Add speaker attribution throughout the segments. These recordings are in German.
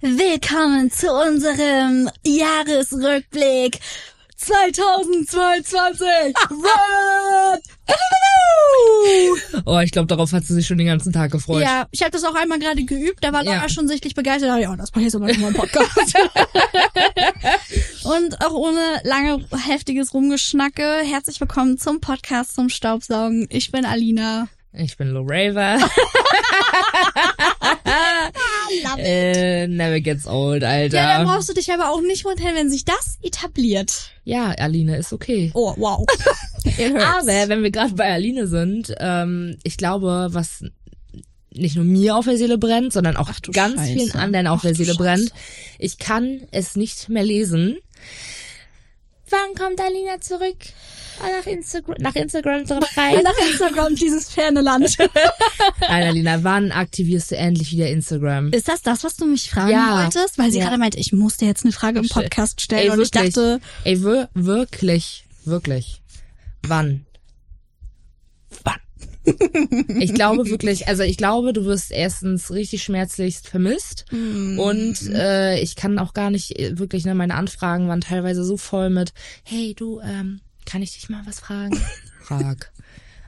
Speaker 1: Willkommen zu unserem Jahresrückblick 2022. Rap!
Speaker 2: Oh, ich glaube, darauf hat sie sich schon den ganzen Tag gefreut.
Speaker 1: Ja, ich habe das auch einmal gerade geübt, da war Laura
Speaker 2: Ja.
Speaker 1: schon sichtlich begeistert. Ja, das mache ich jetzt aber schon mal im Podcast. Und auch ohne lange heftiges Rumgeschnacke, herzlich willkommen zum Podcast zum Staubsaugen. Ich bin Alina.
Speaker 2: Ich bin Lou Raver. äh, never gets old, Alter.
Speaker 1: Ja, dann brauchst du dich aber auch nicht wundern, wenn sich das etabliert.
Speaker 2: Ja, Aline ist okay.
Speaker 1: Oh, wow. It.
Speaker 2: Aber wenn wir gerade bei Aline sind, ähm, ich glaube, was nicht nur mir auf der Seele brennt, sondern auch
Speaker 1: du
Speaker 2: ganz
Speaker 1: Scheiße.
Speaker 2: vielen anderen auf
Speaker 1: Ach
Speaker 2: der Seele
Speaker 1: Scheiße.
Speaker 2: brennt. Ich kann es nicht mehr lesen. Wann kommt Alina zurück? Nach Instagram, nach Instagram zurück rein.
Speaker 1: Nach Instagram, dieses ferne Land.
Speaker 2: Nein, Alina, wann aktivierst du endlich wieder Instagram?
Speaker 1: Ist das das, was du mich fragen
Speaker 2: Ja.
Speaker 1: wolltest? Weil sie
Speaker 2: Ja.
Speaker 1: gerade meinte, ich muss dir jetzt eine Frage im Podcast stellen.
Speaker 2: Ey,
Speaker 1: und ich
Speaker 2: wirklich.
Speaker 1: dachte,
Speaker 2: Ey, wir, wirklich, wirklich. Wann? Ich glaube wirklich, also ich glaube, du wirst erstens richtig schmerzlichst vermisst
Speaker 1: Mm.
Speaker 2: und äh, ich kann auch gar nicht äh, wirklich, ne, meine Anfragen waren teilweise so voll mit, hey du, ähm, kann ich dich mal was fragen? Frag.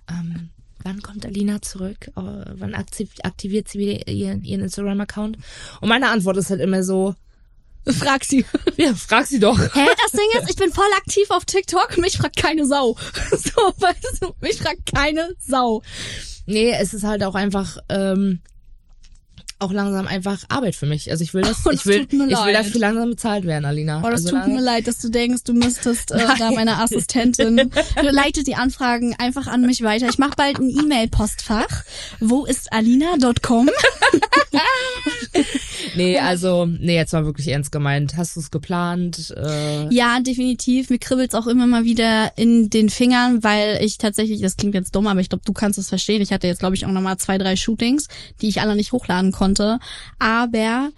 Speaker 2: Ähm, wann kommt Alina zurück? Äh, wann aktiv aktiviert sie wieder ihren, ihren Instagram-Account? Und meine Antwort ist halt immer so,
Speaker 1: frag sie.
Speaker 2: ja, frag sie doch.
Speaker 1: Hä, das Ding ist, ich bin voll aktiv auf TikTok, mich fragt keine Sau. So, weißt du, mich fragt keine Sau.
Speaker 2: Nee, es ist halt auch einfach ähm, auch langsam einfach Arbeit für mich. Also ich will das,
Speaker 1: Oh,
Speaker 2: ich
Speaker 1: das
Speaker 2: will, ich will
Speaker 1: leid.
Speaker 2: dafür langsam bezahlt werden, Alina.
Speaker 1: Oh, das
Speaker 2: also
Speaker 1: tut mir leid, dass du denkst, du müsstest äh, da meine Assistentin. Leite die Anfragen einfach an mich weiter. Ich mache bald ein E-Mail-Postfach. Wo ist alina.com?
Speaker 2: Nee, also, nee, jetzt mal wirklich ernst gemeint. Hast du es geplant? Äh,
Speaker 1: Ja, definitiv. Mir kribbelt's auch immer mal wieder in den Fingern, weil ich tatsächlich, das klingt jetzt dumm, aber ich glaube, du kannst es verstehen. Ich hatte jetzt, glaube ich, auch nochmal zwei, drei Shootings, die ich alle nicht hochladen konnte. Aber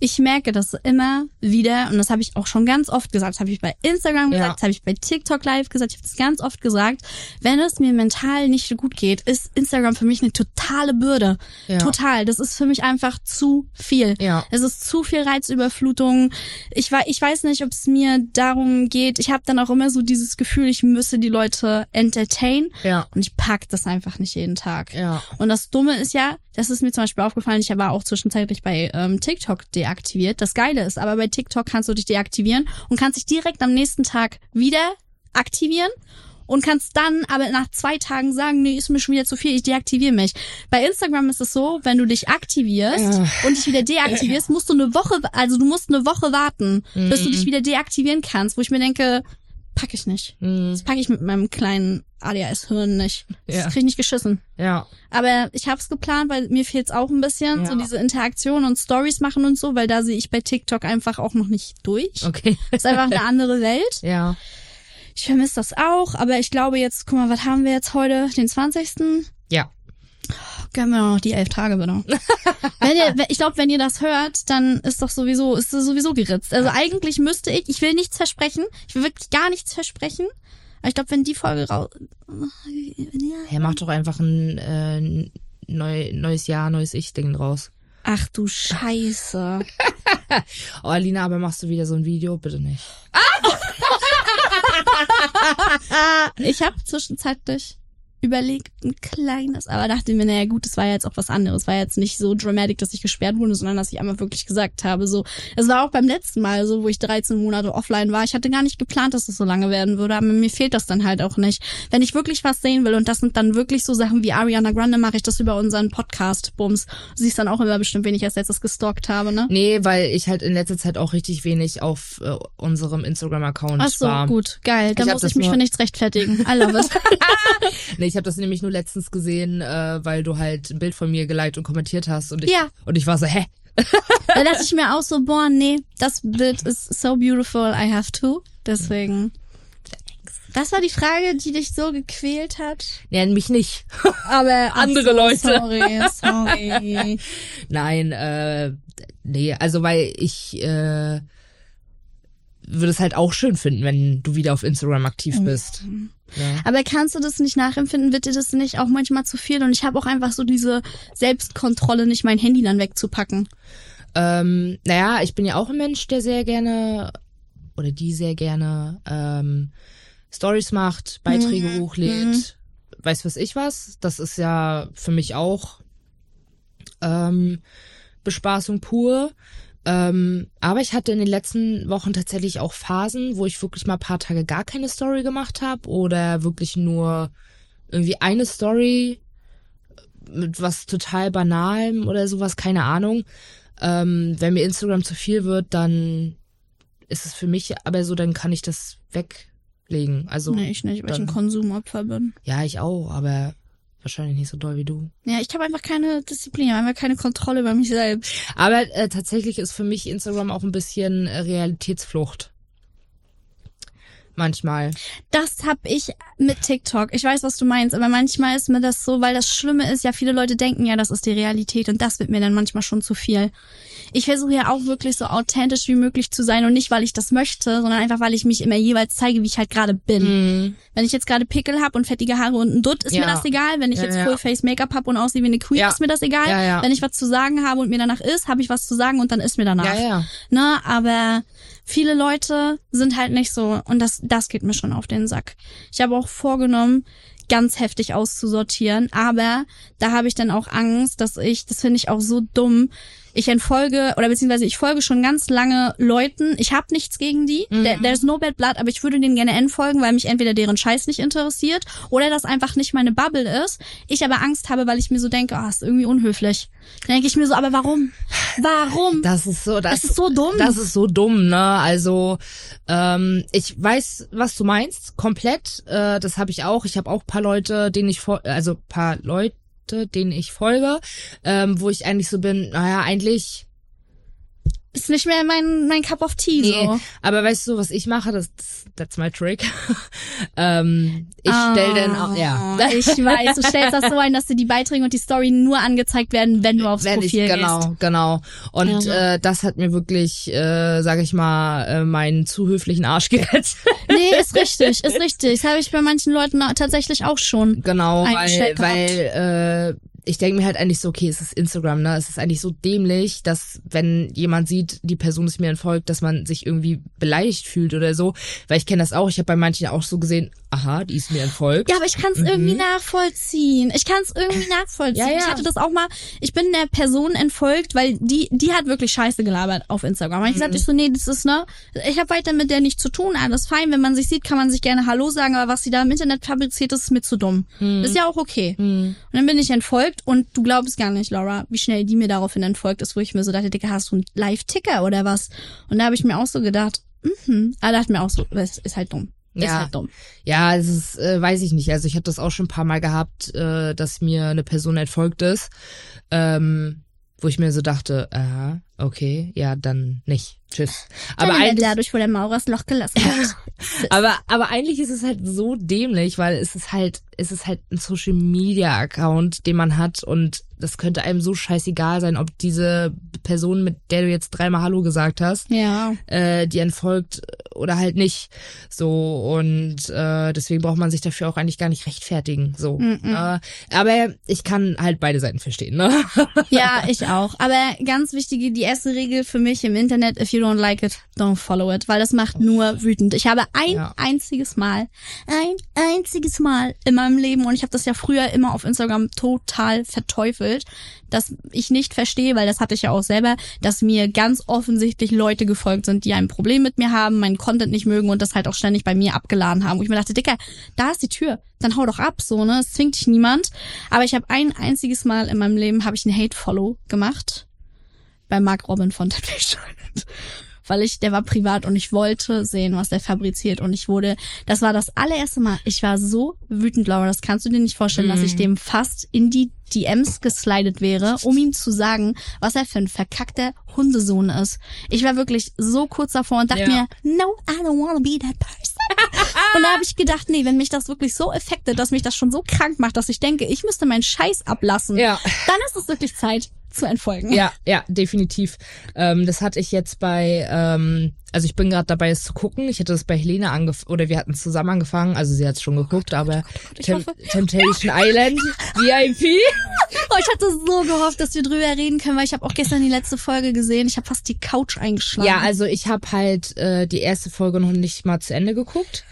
Speaker 1: ich merke das immer wieder, und das habe ich auch schon ganz oft gesagt, das habe ich bei Instagram gesagt,
Speaker 2: Ja.
Speaker 1: das habe ich bei TikTok live gesagt, ich habe das ganz oft gesagt, wenn es mir mental nicht so gut geht, ist Instagram für mich eine totale Bürde.
Speaker 2: Ja.
Speaker 1: Total. Das ist für mich einfach zu viel.
Speaker 2: Ja.
Speaker 1: Es ist zu viel Reizüberflutung. Ich, ich weiß nicht, ob es mir darum geht. Ich habe dann auch immer so dieses Gefühl, ich müsse die Leute entertain.
Speaker 2: Ja.
Speaker 1: Und ich pack das einfach nicht jeden Tag.
Speaker 2: Ja.
Speaker 1: Und das Dumme ist ja, das ist mir zum Beispiel aufgefallen, ich war auch zwischenzeitlich bei ähm, TikTok deaktiviert. Das Geile ist, aber bei TikTok kannst du dich deaktivieren und kannst dich direkt am nächsten Tag wieder aktivieren und kannst dann aber nach zwei Tagen sagen, nee, ist mir schon wieder zu viel, ich deaktiviere mich. Bei Instagram ist es so, wenn du dich aktivierst
Speaker 2: Ja.
Speaker 1: und dich wieder deaktivierst, musst du eine Woche, also du musst eine Woche warten, bis
Speaker 2: Mhm.
Speaker 1: du dich wieder deaktivieren kannst, wo ich mir denke, pack ich nicht.
Speaker 2: Mhm.
Speaker 1: Das packe ich mit meinem kleinen ADHS-Hirn nicht. Das
Speaker 2: Ja.
Speaker 1: krieg ich nicht geschissen.
Speaker 2: Ja.
Speaker 1: Aber ich habe es geplant, weil mir fehlt's auch ein bisschen,
Speaker 2: Ja.
Speaker 1: so diese Interaktion und Stories machen und so, weil da sehe ich bei TikTok einfach auch noch nicht durch.
Speaker 2: Okay.
Speaker 1: ist einfach eine andere Welt.
Speaker 2: ja.
Speaker 1: Ich vermisse das auch, aber ich glaube jetzt, guck mal, was haben wir jetzt heute? Den 20.
Speaker 2: Ja.
Speaker 1: Gönnen wir noch die elf Tage bitte. wenn ihr, wenn- ich glaube, wenn ihr das hört, dann ist doch sowieso, ist es sowieso geritzt. Also eigentlich müsste ich, ich will nichts versprechen, ich will wirklich gar nichts versprechen. Aber ich glaube, wenn die Folge raus,
Speaker 2: Hey, mach doch einfach ein äh, neu, neues Jahr, neues Ich-Ding draus.
Speaker 1: ach du Scheiße.
Speaker 2: Oh, Alina, aber machst du wieder so ein Video? Bitte nicht.
Speaker 1: Ich habe zwischenzeitlich überlegt, ein kleines, aber dachte mir, naja gut, das war ja jetzt auch was anderes. War jetzt nicht so dramatic, dass ich gesperrt wurde, sondern dass ich einmal wirklich gesagt habe, so, es war auch beim letzten Mal so, wo ich 13 Monate offline war. Ich hatte gar nicht geplant, dass es so lange werden würde, aber mir fehlt das dann halt auch nicht. Wenn ich wirklich was sehen will, und das sind dann wirklich so Sachen wie Ariana Grande, mache ich das über unseren Podcast, Bums. Du siehst dann auch immer bestimmt, wen ich als letztes gestalkt habe, ne?
Speaker 2: Nee, weil ich halt in letzter Zeit auch richtig wenig auf äh, unserem Instagram-Account
Speaker 1: Ach so,
Speaker 2: war.
Speaker 1: gut, geil. Dann
Speaker 2: Ich
Speaker 1: muss
Speaker 2: das
Speaker 1: ich mich für nichts rechtfertigen. I love it.
Speaker 2: Nee, ich habe das nämlich nur letztens gesehen, äh, weil du halt ein Bild von mir geliked und kommentiert hast und ich
Speaker 1: Ja.
Speaker 2: und ich war so, hä?
Speaker 1: Da dachte ich mir auch so, boah, nee, das Bild ist so beautiful, I have to. Deswegen. Das war die Frage, die dich so gequält hat.
Speaker 2: Nee, mich nicht.
Speaker 1: Aber
Speaker 2: Andere
Speaker 1: so,
Speaker 2: Leute.
Speaker 1: Sorry, sorry.
Speaker 2: Nein, äh, nee, also weil ich äh, würde es halt auch schön finden, wenn du wieder auf Instagram aktiv bist. Ja.
Speaker 1: Aber kannst du das nicht nachempfinden? Wird dir das nicht auch manchmal zu viel? Und ich habe auch einfach so diese Selbstkontrolle, nicht mein Handy dann wegzupacken.
Speaker 2: Ähm, naja, ich bin ja auch ein Mensch, der sehr gerne oder die sehr gerne ähm, Stories macht, Beiträge
Speaker 1: Mhm.
Speaker 2: hochlädt,
Speaker 1: Mhm.
Speaker 2: weiß was ich was. Das ist ja für mich auch ähm, Bespaßung pur. Ähm, aber ich hatte in den letzten Wochen tatsächlich auch Phasen, wo ich wirklich mal ein paar Tage gar keine Story gemacht habe oder wirklich nur irgendwie eine Story mit was total Banalem oder sowas, keine Ahnung. Ähm, wenn mir Instagram zu viel wird, dann ist es für mich aber so, dann kann ich das weglegen. Also
Speaker 1: Nee, ich nicht, weil ich ein Konsumopfer bin.
Speaker 2: ja, ich auch, aber wahrscheinlich nicht so doll wie du.
Speaker 1: Ja, ich habe einfach keine Disziplin, einfach keine Kontrolle über mich selbst.
Speaker 2: Aber äh, tatsächlich ist für mich Instagram auch ein bisschen äh, Realitätsflucht. Manchmal.
Speaker 1: Das hab ich mit TikTok. Ich weiß, was du meinst, aber manchmal ist mir das so, weil das Schlimme ist, ja, viele Leute denken ja, das ist die Realität und das wird mir dann manchmal schon zu viel. Ich versuche ja auch wirklich so authentisch wie möglich zu sein und nicht, weil ich das möchte, sondern einfach, weil ich mich immer jeweils zeige, wie ich halt gerade bin.
Speaker 2: Mhm.
Speaker 1: Wenn ich jetzt gerade Pickel hab und fettige Haare und einen Dutt, ist
Speaker 2: Ja.
Speaker 1: mir das egal. Wenn ich
Speaker 2: Ja,
Speaker 1: jetzt
Speaker 2: ja.
Speaker 1: Full-Face Make-up hab und aussehe wie eine Queen, ist mir das egal. Wenn ich was zu sagen habe und mir danach ist, habe ich was zu sagen und dann ist mir danach.
Speaker 2: Ja, ja.
Speaker 1: Ne, aber viele Leute sind halt nicht so und das das geht mir schon auf den Sack. Ich habe auch vorgenommen, ganz heftig auszusortieren, aber da habe ich dann auch Angst, dass ich, das finde ich auch so dumm, ich entfolge oder beziehungsweise ich folge schon ganz lange Leuten. Ich habe nichts gegen die.
Speaker 2: Mhm.
Speaker 1: There, there's no bad blood, aber ich würde denen gerne entfolgen, weil mich entweder deren Scheiß nicht interessiert oder das einfach nicht meine Bubble ist. Ich aber Angst habe, weil ich mir so denke, ah, ist irgendwie unhöflich. Dann denke ich mir so, aber warum? Warum?
Speaker 2: Das ist so, das,
Speaker 1: Das ist so dumm.
Speaker 2: Das ist so dumm, ne? Also ähm, ich weiß, was du meinst, komplett. Äh, das habe ich auch. Ich habe auch paar Leute, denen ich fol- also paar Leute, denen ich folge, ähm, wo ich eigentlich so bin. Naja, eigentlich.
Speaker 1: Ist nicht mehr mein, mein Cup of Tea,
Speaker 2: Nee,
Speaker 1: so.
Speaker 2: aber weißt du, was ich mache? Das, that's my trick. ähm, ich stell dann auch, ja.
Speaker 1: Ah, Ich weiß, du stellst das so ein, dass dir die Beiträge und die Story nur angezeigt werden, wenn du aufs
Speaker 2: Wenn ich,
Speaker 1: Profil
Speaker 2: genau,
Speaker 1: gehst.
Speaker 2: genau. Und
Speaker 1: Ja.
Speaker 2: äh, das hat mir wirklich, äh, sag ich mal, äh, meinen zu höflichen Arsch gerettet.
Speaker 1: Nee, ist richtig, ist richtig. Das habe ich bei manchen Leuten tatsächlich auch schon.
Speaker 2: Genau, weil,
Speaker 1: eingestellt
Speaker 2: weil äh, ich denke mir halt eigentlich so, okay, es ist Instagram, ne? Es ist eigentlich so dämlich, dass wenn jemand sieht, die Person ist mir entfolgt, dass man sich irgendwie beleidigt fühlt oder so. Weil ich kenne das auch, ich habe bei manchen auch so gesehen, aha, die ist mir entfolgt.
Speaker 1: Ja, aber ich kann es irgendwie nachvollziehen. Ich kann es irgendwie nachvollziehen.
Speaker 2: Mhm. Ja, ja.
Speaker 1: Ich hatte das auch mal, ich bin der Person entfolgt, weil die, die hat wirklich Scheiße gelabert auf Instagram. Und ich
Speaker 2: Mhm.
Speaker 1: ich so, nee, das ist, ne, ich habe weiter mit der nichts zu tun, alles fein. Wenn man sich sieht, kann man sich gerne Hallo sagen, aber was sie da im Internet fabriziert, das ist mir zu dumm.
Speaker 2: Mhm.
Speaker 1: Ist ja auch okay. Und dann bin ich entfolgt und du glaubst gar nicht, Laura, wie schnell die mir daraufhin entfolgt ist, wo ich mir so dachte, Digga, hast du einen Live-Ticker oder was? Und da habe ich mir auch so gedacht, mhm. Aber dachte mir auch so, das ist halt dumm. Ist
Speaker 2: Ja.
Speaker 1: halt dumm.
Speaker 2: Ja, es ist, äh, weiß ich nicht. Also ich habe das auch schon ein paar Mal gehabt, äh, dass mir eine Person entfolgt ist, ähm, wo ich mir so dachte, aha, okay, ja, dann nicht. Tschüss. Aber
Speaker 1: Dann
Speaker 2: eigentlich,
Speaker 1: dadurch, wo der Maurer das Loch gelassen hat.
Speaker 2: aber, aber eigentlich ist es halt so dämlich, weil es ist halt, es ist halt ein Social Media Account, den man hat und das könnte einem so scheißegal sein, ob diese Person, mit der du jetzt dreimal Hallo gesagt hast,
Speaker 1: ja.
Speaker 2: äh, die entfolgt oder halt nicht. So und äh, deswegen braucht man sich dafür auch eigentlich gar nicht rechtfertigen. So.
Speaker 1: Mhm.
Speaker 2: Äh, aber ich kann halt beide Seiten verstehen, ne?
Speaker 1: Ja, ich auch. Aber ganz wichtige, die erste Regel für mich im Internet, if you don't like it, don't follow it, weil das macht nur wütend. Ich habe ein
Speaker 2: Ja.
Speaker 1: einziges Mal, ein einziges Mal in meinem Leben, und ich habe das ja früher immer auf Instagram total verteufelt, dass ich nicht verstehe, weil das hatte ich ja auch selber, dass mir ganz offensichtlich Leute gefolgt sind, die ein Problem mit mir haben, meinen Content nicht mögen und das halt auch ständig bei mir abgeladen haben. Wo ich mir dachte, Dicker, da ist die Tür, dann hau doch ab, so, ne? Es zwingt dich niemand. Aber ich habe ein einziges Mal in meinem Leben habe ich einen Hate-Follow gemacht bei Mark Robin von Island. Weil ich, der war privat und ich wollte sehen, was der fabriziert und ich wurde, das war das allererste Mal, ich war so wütend, Laura, das kannst du dir nicht vorstellen, dass ich dem fast in die DMs geslidet wäre, um ihm zu sagen, was er für ein verkackter Hundesohn ist. Ich war wirklich so kurz davor und dachte
Speaker 2: Ja.
Speaker 1: mir, no, I don't wanna be that person. und da habe ich gedacht, nee, wenn mich das wirklich so affectet, dass mich das schon so krank macht, dass ich denke, ich müsste meinen Scheiß ablassen,
Speaker 2: Ja.
Speaker 1: dann ist es wirklich Zeit, zu entfolgen.
Speaker 2: Ja, ja, definitiv. Ähm, das hatte ich jetzt bei, ähm, also ich bin gerade dabei, es zu gucken. Ich hätte das bei Helene angefangen, oder wir hatten zusammen angefangen, also sie hat es schon geguckt, aber
Speaker 1: ich
Speaker 2: Tem
Speaker 1: hoffe-
Speaker 2: Temptation Island, VIP.
Speaker 1: Oh, ich hatte so gehofft, dass wir drüber reden können, weil ich habe auch gestern die letzte Folge gesehen. Ich habe fast die Couch eingeschlagen.
Speaker 2: Ja, also ich habe halt äh, die erste Folge noch nicht mal zu Ende geguckt.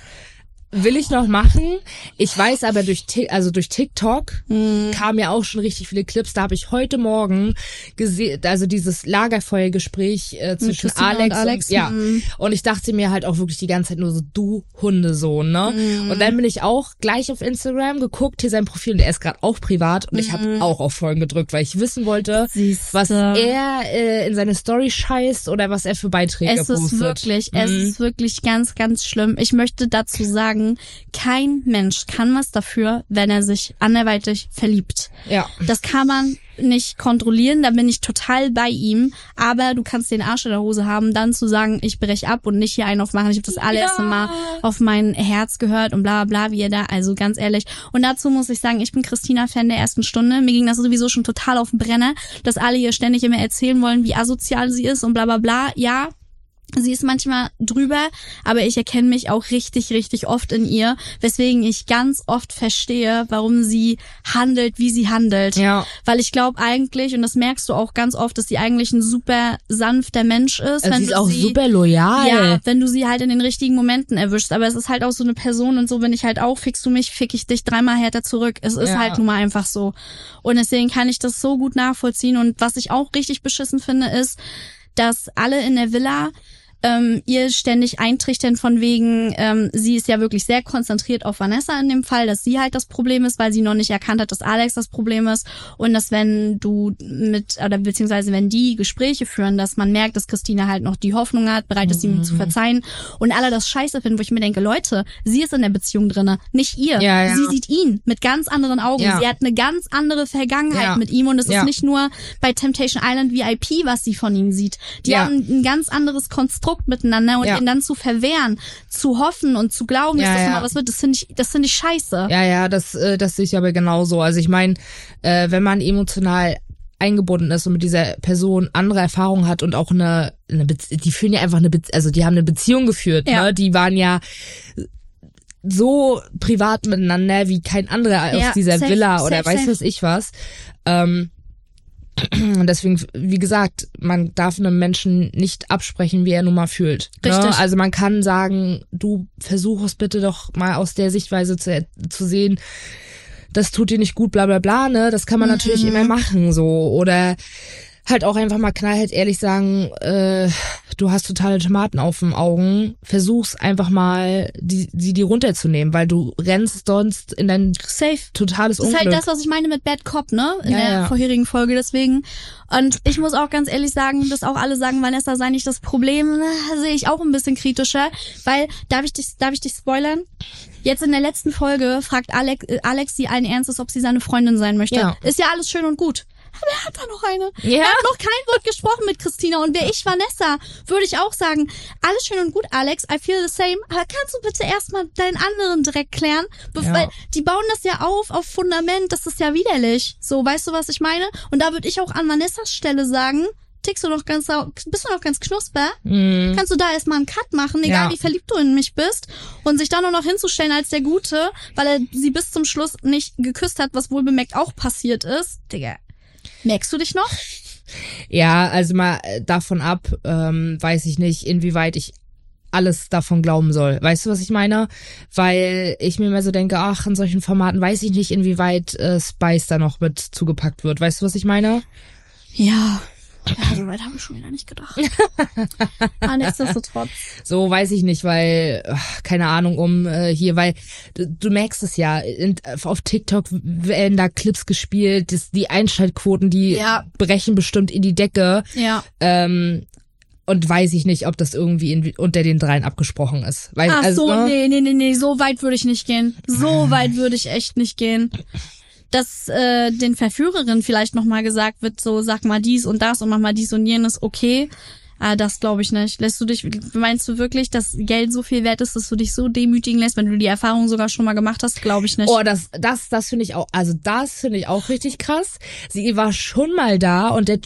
Speaker 2: Will ich noch machen. Ich weiß aber durch, also durch TikTok
Speaker 1: Mhm.
Speaker 2: kamen ja auch schon richtig viele Clips. Da habe ich heute Morgen gesehen, also dieses Lagerfeuergespräch äh, zwischen
Speaker 1: Christina und
Speaker 2: Alex,
Speaker 1: Alex,
Speaker 2: Und, ja.
Speaker 1: mhm.
Speaker 2: Und ich dachte mir halt auch wirklich die ganze Zeit nur so, du Hundesohn, ne?
Speaker 1: Mhm.
Speaker 2: Und dann bin ich auch gleich auf Instagram geguckt, hier sein Profil, und er ist gerade auch privat und ich
Speaker 1: Mhm.
Speaker 2: habe auch auf Folgen gedrückt, weil ich wissen wollte,
Speaker 1: Siehste.
Speaker 2: was er äh, in seine Story scheißt oder was er für Beiträge
Speaker 1: Es
Speaker 2: postet.
Speaker 1: ist wirklich, es
Speaker 2: Mhm.
Speaker 1: ist wirklich ganz, ganz schlimm. Ich möchte dazu sagen, kein Mensch kann was dafür, wenn er sich anderweitig verliebt.
Speaker 2: Ja.
Speaker 1: Das kann man nicht kontrollieren, da bin ich total bei ihm. Aber du kannst den Arsch in der Hose haben, dann zu sagen, ich brech ab und nicht hier einen aufmachen. Ich habe das allererste
Speaker 2: Ja.
Speaker 1: Mal auf mein Herz gehört und bla bla, wie ihr da, also ganz ehrlich. Und dazu muss ich sagen, ich bin Christina-Fan der ersten Stunde. Mir ging das sowieso schon total auf den Brenner, dass alle ihr ständig immer erzählen wollen, wie asozial sie ist und bla bla bla. Ja, Sie ist manchmal drüber, aber ich erkenne mich auch richtig, richtig oft in ihr, weswegen ich ganz oft verstehe, warum sie handelt, wie sie handelt.
Speaker 2: Ja.
Speaker 1: Weil ich glaube eigentlich, und das merkst du auch ganz oft, dass sie eigentlich ein super sanfter Mensch ist.
Speaker 2: Also
Speaker 1: wenn
Speaker 2: sie ist auch
Speaker 1: sie,
Speaker 2: super loyal.
Speaker 1: Ja, wenn du sie halt in den richtigen Momenten erwischst. Aber es ist halt auch so eine Person und so, wenn ich halt auch, fickst du mich, fick ich dich dreimal härter zurück. Es ist
Speaker 2: Ja.
Speaker 1: halt nun mal einfach so. Und deswegen kann ich das so gut nachvollziehen. Und was ich auch richtig beschissen finde, ist, dass alle in der Villa ähm, ihr ständig eintrichtern von wegen, ähm, sie ist ja wirklich sehr konzentriert auf Vanessa in dem Fall, dass sie halt das Problem ist, weil sie noch nicht erkannt hat, dass Alex das Problem ist und dass wenn du mit, oder beziehungsweise wenn die Gespräche führen, dass man merkt, dass Christina halt noch die Hoffnung hat, bereit ist, ihm zu
Speaker 2: Mhm.
Speaker 1: verzeihen und alle das scheiße finden, wo ich mir denke, Leute, sie ist in der Beziehung drinne, nicht ihr.
Speaker 2: Ja, ja.
Speaker 1: Sie sieht ihn mit ganz anderen Augen.
Speaker 2: Ja.
Speaker 1: Sie hat eine ganz andere Vergangenheit mit ihm und es ist nicht nur bei Temptation Island VIP, was sie von ihm sieht. Die haben ein ganz anderes Konstrukt miteinander und
Speaker 2: Ja.
Speaker 1: ihn dann zu verwehren, zu hoffen und zu glauben, dass
Speaker 2: Ja,
Speaker 1: das
Speaker 2: ja.
Speaker 1: mal was wird, das finde ich, das finde ich scheiße.
Speaker 2: Ja, ja, das, äh, das sehe ich aber genauso. Also ich meine, äh, wenn man emotional eingebunden ist und mit dieser Person andere Erfahrungen hat und auch eine, eine die führen ja einfach eine Bezie also die haben eine Beziehung geführt,
Speaker 1: Ja.
Speaker 2: ne? Die waren ja so privat miteinander wie kein anderer
Speaker 1: Ja,
Speaker 2: aus dieser
Speaker 1: safe,
Speaker 2: Villa oder
Speaker 1: safe,
Speaker 2: weiß
Speaker 1: safe.
Speaker 2: was ich was. Ähm, und deswegen, wie gesagt, man darf einem Menschen nicht absprechen, wie er nun mal fühlt.
Speaker 1: Richtig.
Speaker 2: Ne? Also man kann sagen, du versuch es bitte doch mal aus der Sichtweise zu, zu sehen, das tut dir nicht gut, bla bla bla, ne? Das kann man natürlich
Speaker 1: Mhm.
Speaker 2: immer machen, so. Oder halt auch einfach mal knallhart ehrlich sagen, äh, du hast totale Tomaten auf den Augen, versuch's einfach mal, die, die, die runterzunehmen, weil du rennst sonst in dein
Speaker 1: Safe.
Speaker 2: totales
Speaker 1: Das ist
Speaker 2: Unglück.
Speaker 1: halt das, was ich meine mit Bad Cop, ne? In
Speaker 2: Ja,
Speaker 1: der
Speaker 2: ja.
Speaker 1: vorherigen Folge, deswegen. Und ich muss auch ganz ehrlich sagen, dass auch alle sagen, Vanessa sei nicht das Problem, na, sehe ich auch ein bisschen kritischer. Weil, darf ich dich, darf ich dich spoilern? Jetzt in der letzten Folge fragt Alex, äh, Alex sie allen Ernstes, ob sie seine Freundin sein möchte.
Speaker 2: Ja.
Speaker 1: Ist ja alles schön und gut. Aber er hat da noch eine.
Speaker 2: Ja.
Speaker 1: Er hat noch kein Wort gesprochen mit Christina. Und wäre ich Vanessa, würde ich auch sagen, alles schön und gut, Alex, I feel the same. Aber kannst du bitte erstmal deinen anderen direkt klären? Be-
Speaker 2: Ja.
Speaker 1: Weil die bauen das ja auf, auf Fundament, das ist ja widerlich. So, weißt du, was ich meine? Und da würde ich auch an Vanessas Stelle sagen, tickst du noch ganz, sau- bist du noch ganz knusper?
Speaker 2: Mhm.
Speaker 1: Kannst du da erstmal einen Cut machen, egal
Speaker 2: Ja.
Speaker 1: wie verliebt du in mich bist, und sich dann nur noch hinzustellen als der Gute, weil er sie bis zum Schluss nicht geküsst hat, was wohl bemerkt auch passiert ist. Digga. Merkst du dich noch?
Speaker 2: Ja, also mal äh, davon ab, ähm, weiß ich nicht, inwieweit ich alles davon glauben soll. Weißt du, was ich meine? Weil ich mir immer so denke, ach, in solchen Formaten weiß ich nicht, inwieweit äh, Spice da noch mit zugepackt wird. Weißt du, was ich meine?
Speaker 1: Ja. Ja, so weit habe ich schon wieder nicht gedacht. Aber nichtsdestotrotz.
Speaker 2: So weiß ich nicht, weil, keine Ahnung, um äh, hier, weil du, du merkst es ja, in, auf TikTok werden da Clips gespielt, das, die Einschaltquoten, die
Speaker 1: Ja.
Speaker 2: brechen bestimmt in die Decke.
Speaker 1: Ja.
Speaker 2: Ähm, und weiß ich nicht, ob das irgendwie in, unter den dreien abgesprochen ist. Weil,
Speaker 1: Ach
Speaker 2: also,
Speaker 1: so,
Speaker 2: ne?
Speaker 1: nee, nee, nee, nee, so weit würde ich nicht gehen. So weit würde ich echt nicht gehen. Dass äh, den Verführerinnen vielleicht nochmal gesagt wird, so sag mal dies und das und mach mal dies und jenes, okay. Ah, das glaube ich nicht. Lässt du dich, meinst du wirklich, dass Geld so viel wert ist, dass du dich so demütigen lässt, wenn du die Erfahrung sogar schon mal gemacht hast? Glaube ich nicht.
Speaker 2: Oh, das, das, das finde ich auch, also das finde ich auch richtig krass. Sie war schon mal da und der,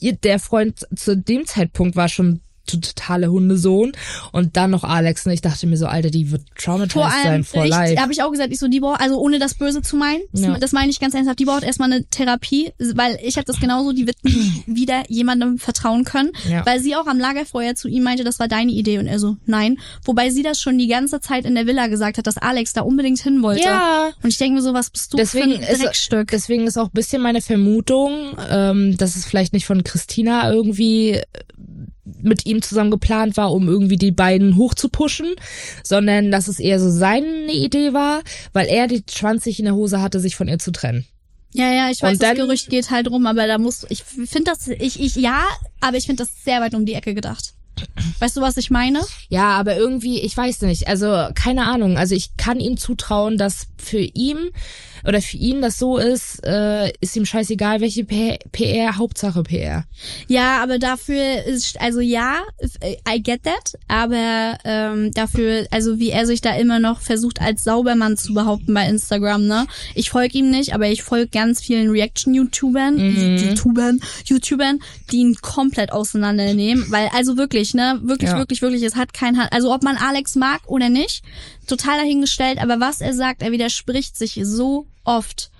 Speaker 2: der Freund zu dem Zeitpunkt war schon totale Hundesohn und dann noch Alex und ich dachte mir so, Alter, die wird traumatized
Speaker 1: Vor allem,
Speaker 2: sein for life.
Speaker 1: habe ich auch gesagt, ich so, die braucht, also ohne das Böse zu meinen, das,
Speaker 2: Ja.
Speaker 1: das meine ich ganz ernsthaft, die braucht erstmal eine Therapie, weil ich habe das genauso, die wird nie wieder jemandem vertrauen können,
Speaker 2: Ja.
Speaker 1: weil sie auch am Lagerfeuer zu ihm meinte, das war deine Idee und er so, nein, wobei sie das schon die ganze Zeit in der Villa gesagt hat, dass Alex da unbedingt hin wollte.
Speaker 2: Ja.
Speaker 1: Und ich denke mir so, was bist du
Speaker 2: Deswegen
Speaker 1: für ein
Speaker 2: ist,
Speaker 1: Dreckstück?
Speaker 2: deswegen ist auch ein bisschen meine Vermutung, ähm, dass es vielleicht nicht von Christina irgendwie mit ihm zusammen geplant war, um irgendwie die beiden hochzupuschen, sondern dass es eher so seine Idee war, weil er die 20 in der Hose hatte, sich von ihr zu trennen.
Speaker 1: Ja, ja, ich weiß,
Speaker 2: Und
Speaker 1: das
Speaker 2: dann-
Speaker 1: Gerücht geht halt rum, aber da muss, ich finde das, ich, ich, ja, aber ich finde das sehr weit um die Ecke gedacht. Weißt du, was ich meine?
Speaker 2: Ja, aber irgendwie, ich weiß nicht, also keine Ahnung, also ich kann ihm zutrauen, dass für ihn oder für ihn das so ist, äh, ist ihm scheißegal, welche P- PR, Hauptsache PR.
Speaker 1: Ja, aber dafür ist, also ja, I get that, aber ähm, dafür, also wie er sich da immer noch versucht, als Saubermann zu behaupten bei Instagram, ne? Ich folge ihm nicht, aber ich folge ganz vielen Reaction-YouTubern, YouTubern, YouTubern, die ihn komplett auseinandernehmen, weil, also wirklich, ne, wirklich,
Speaker 2: Ja.
Speaker 1: wirklich, wirklich, es hat kein, Hand- also ob man Alex mag oder nicht, total dahingestellt, aber was er sagt, er widerspricht sich so oft.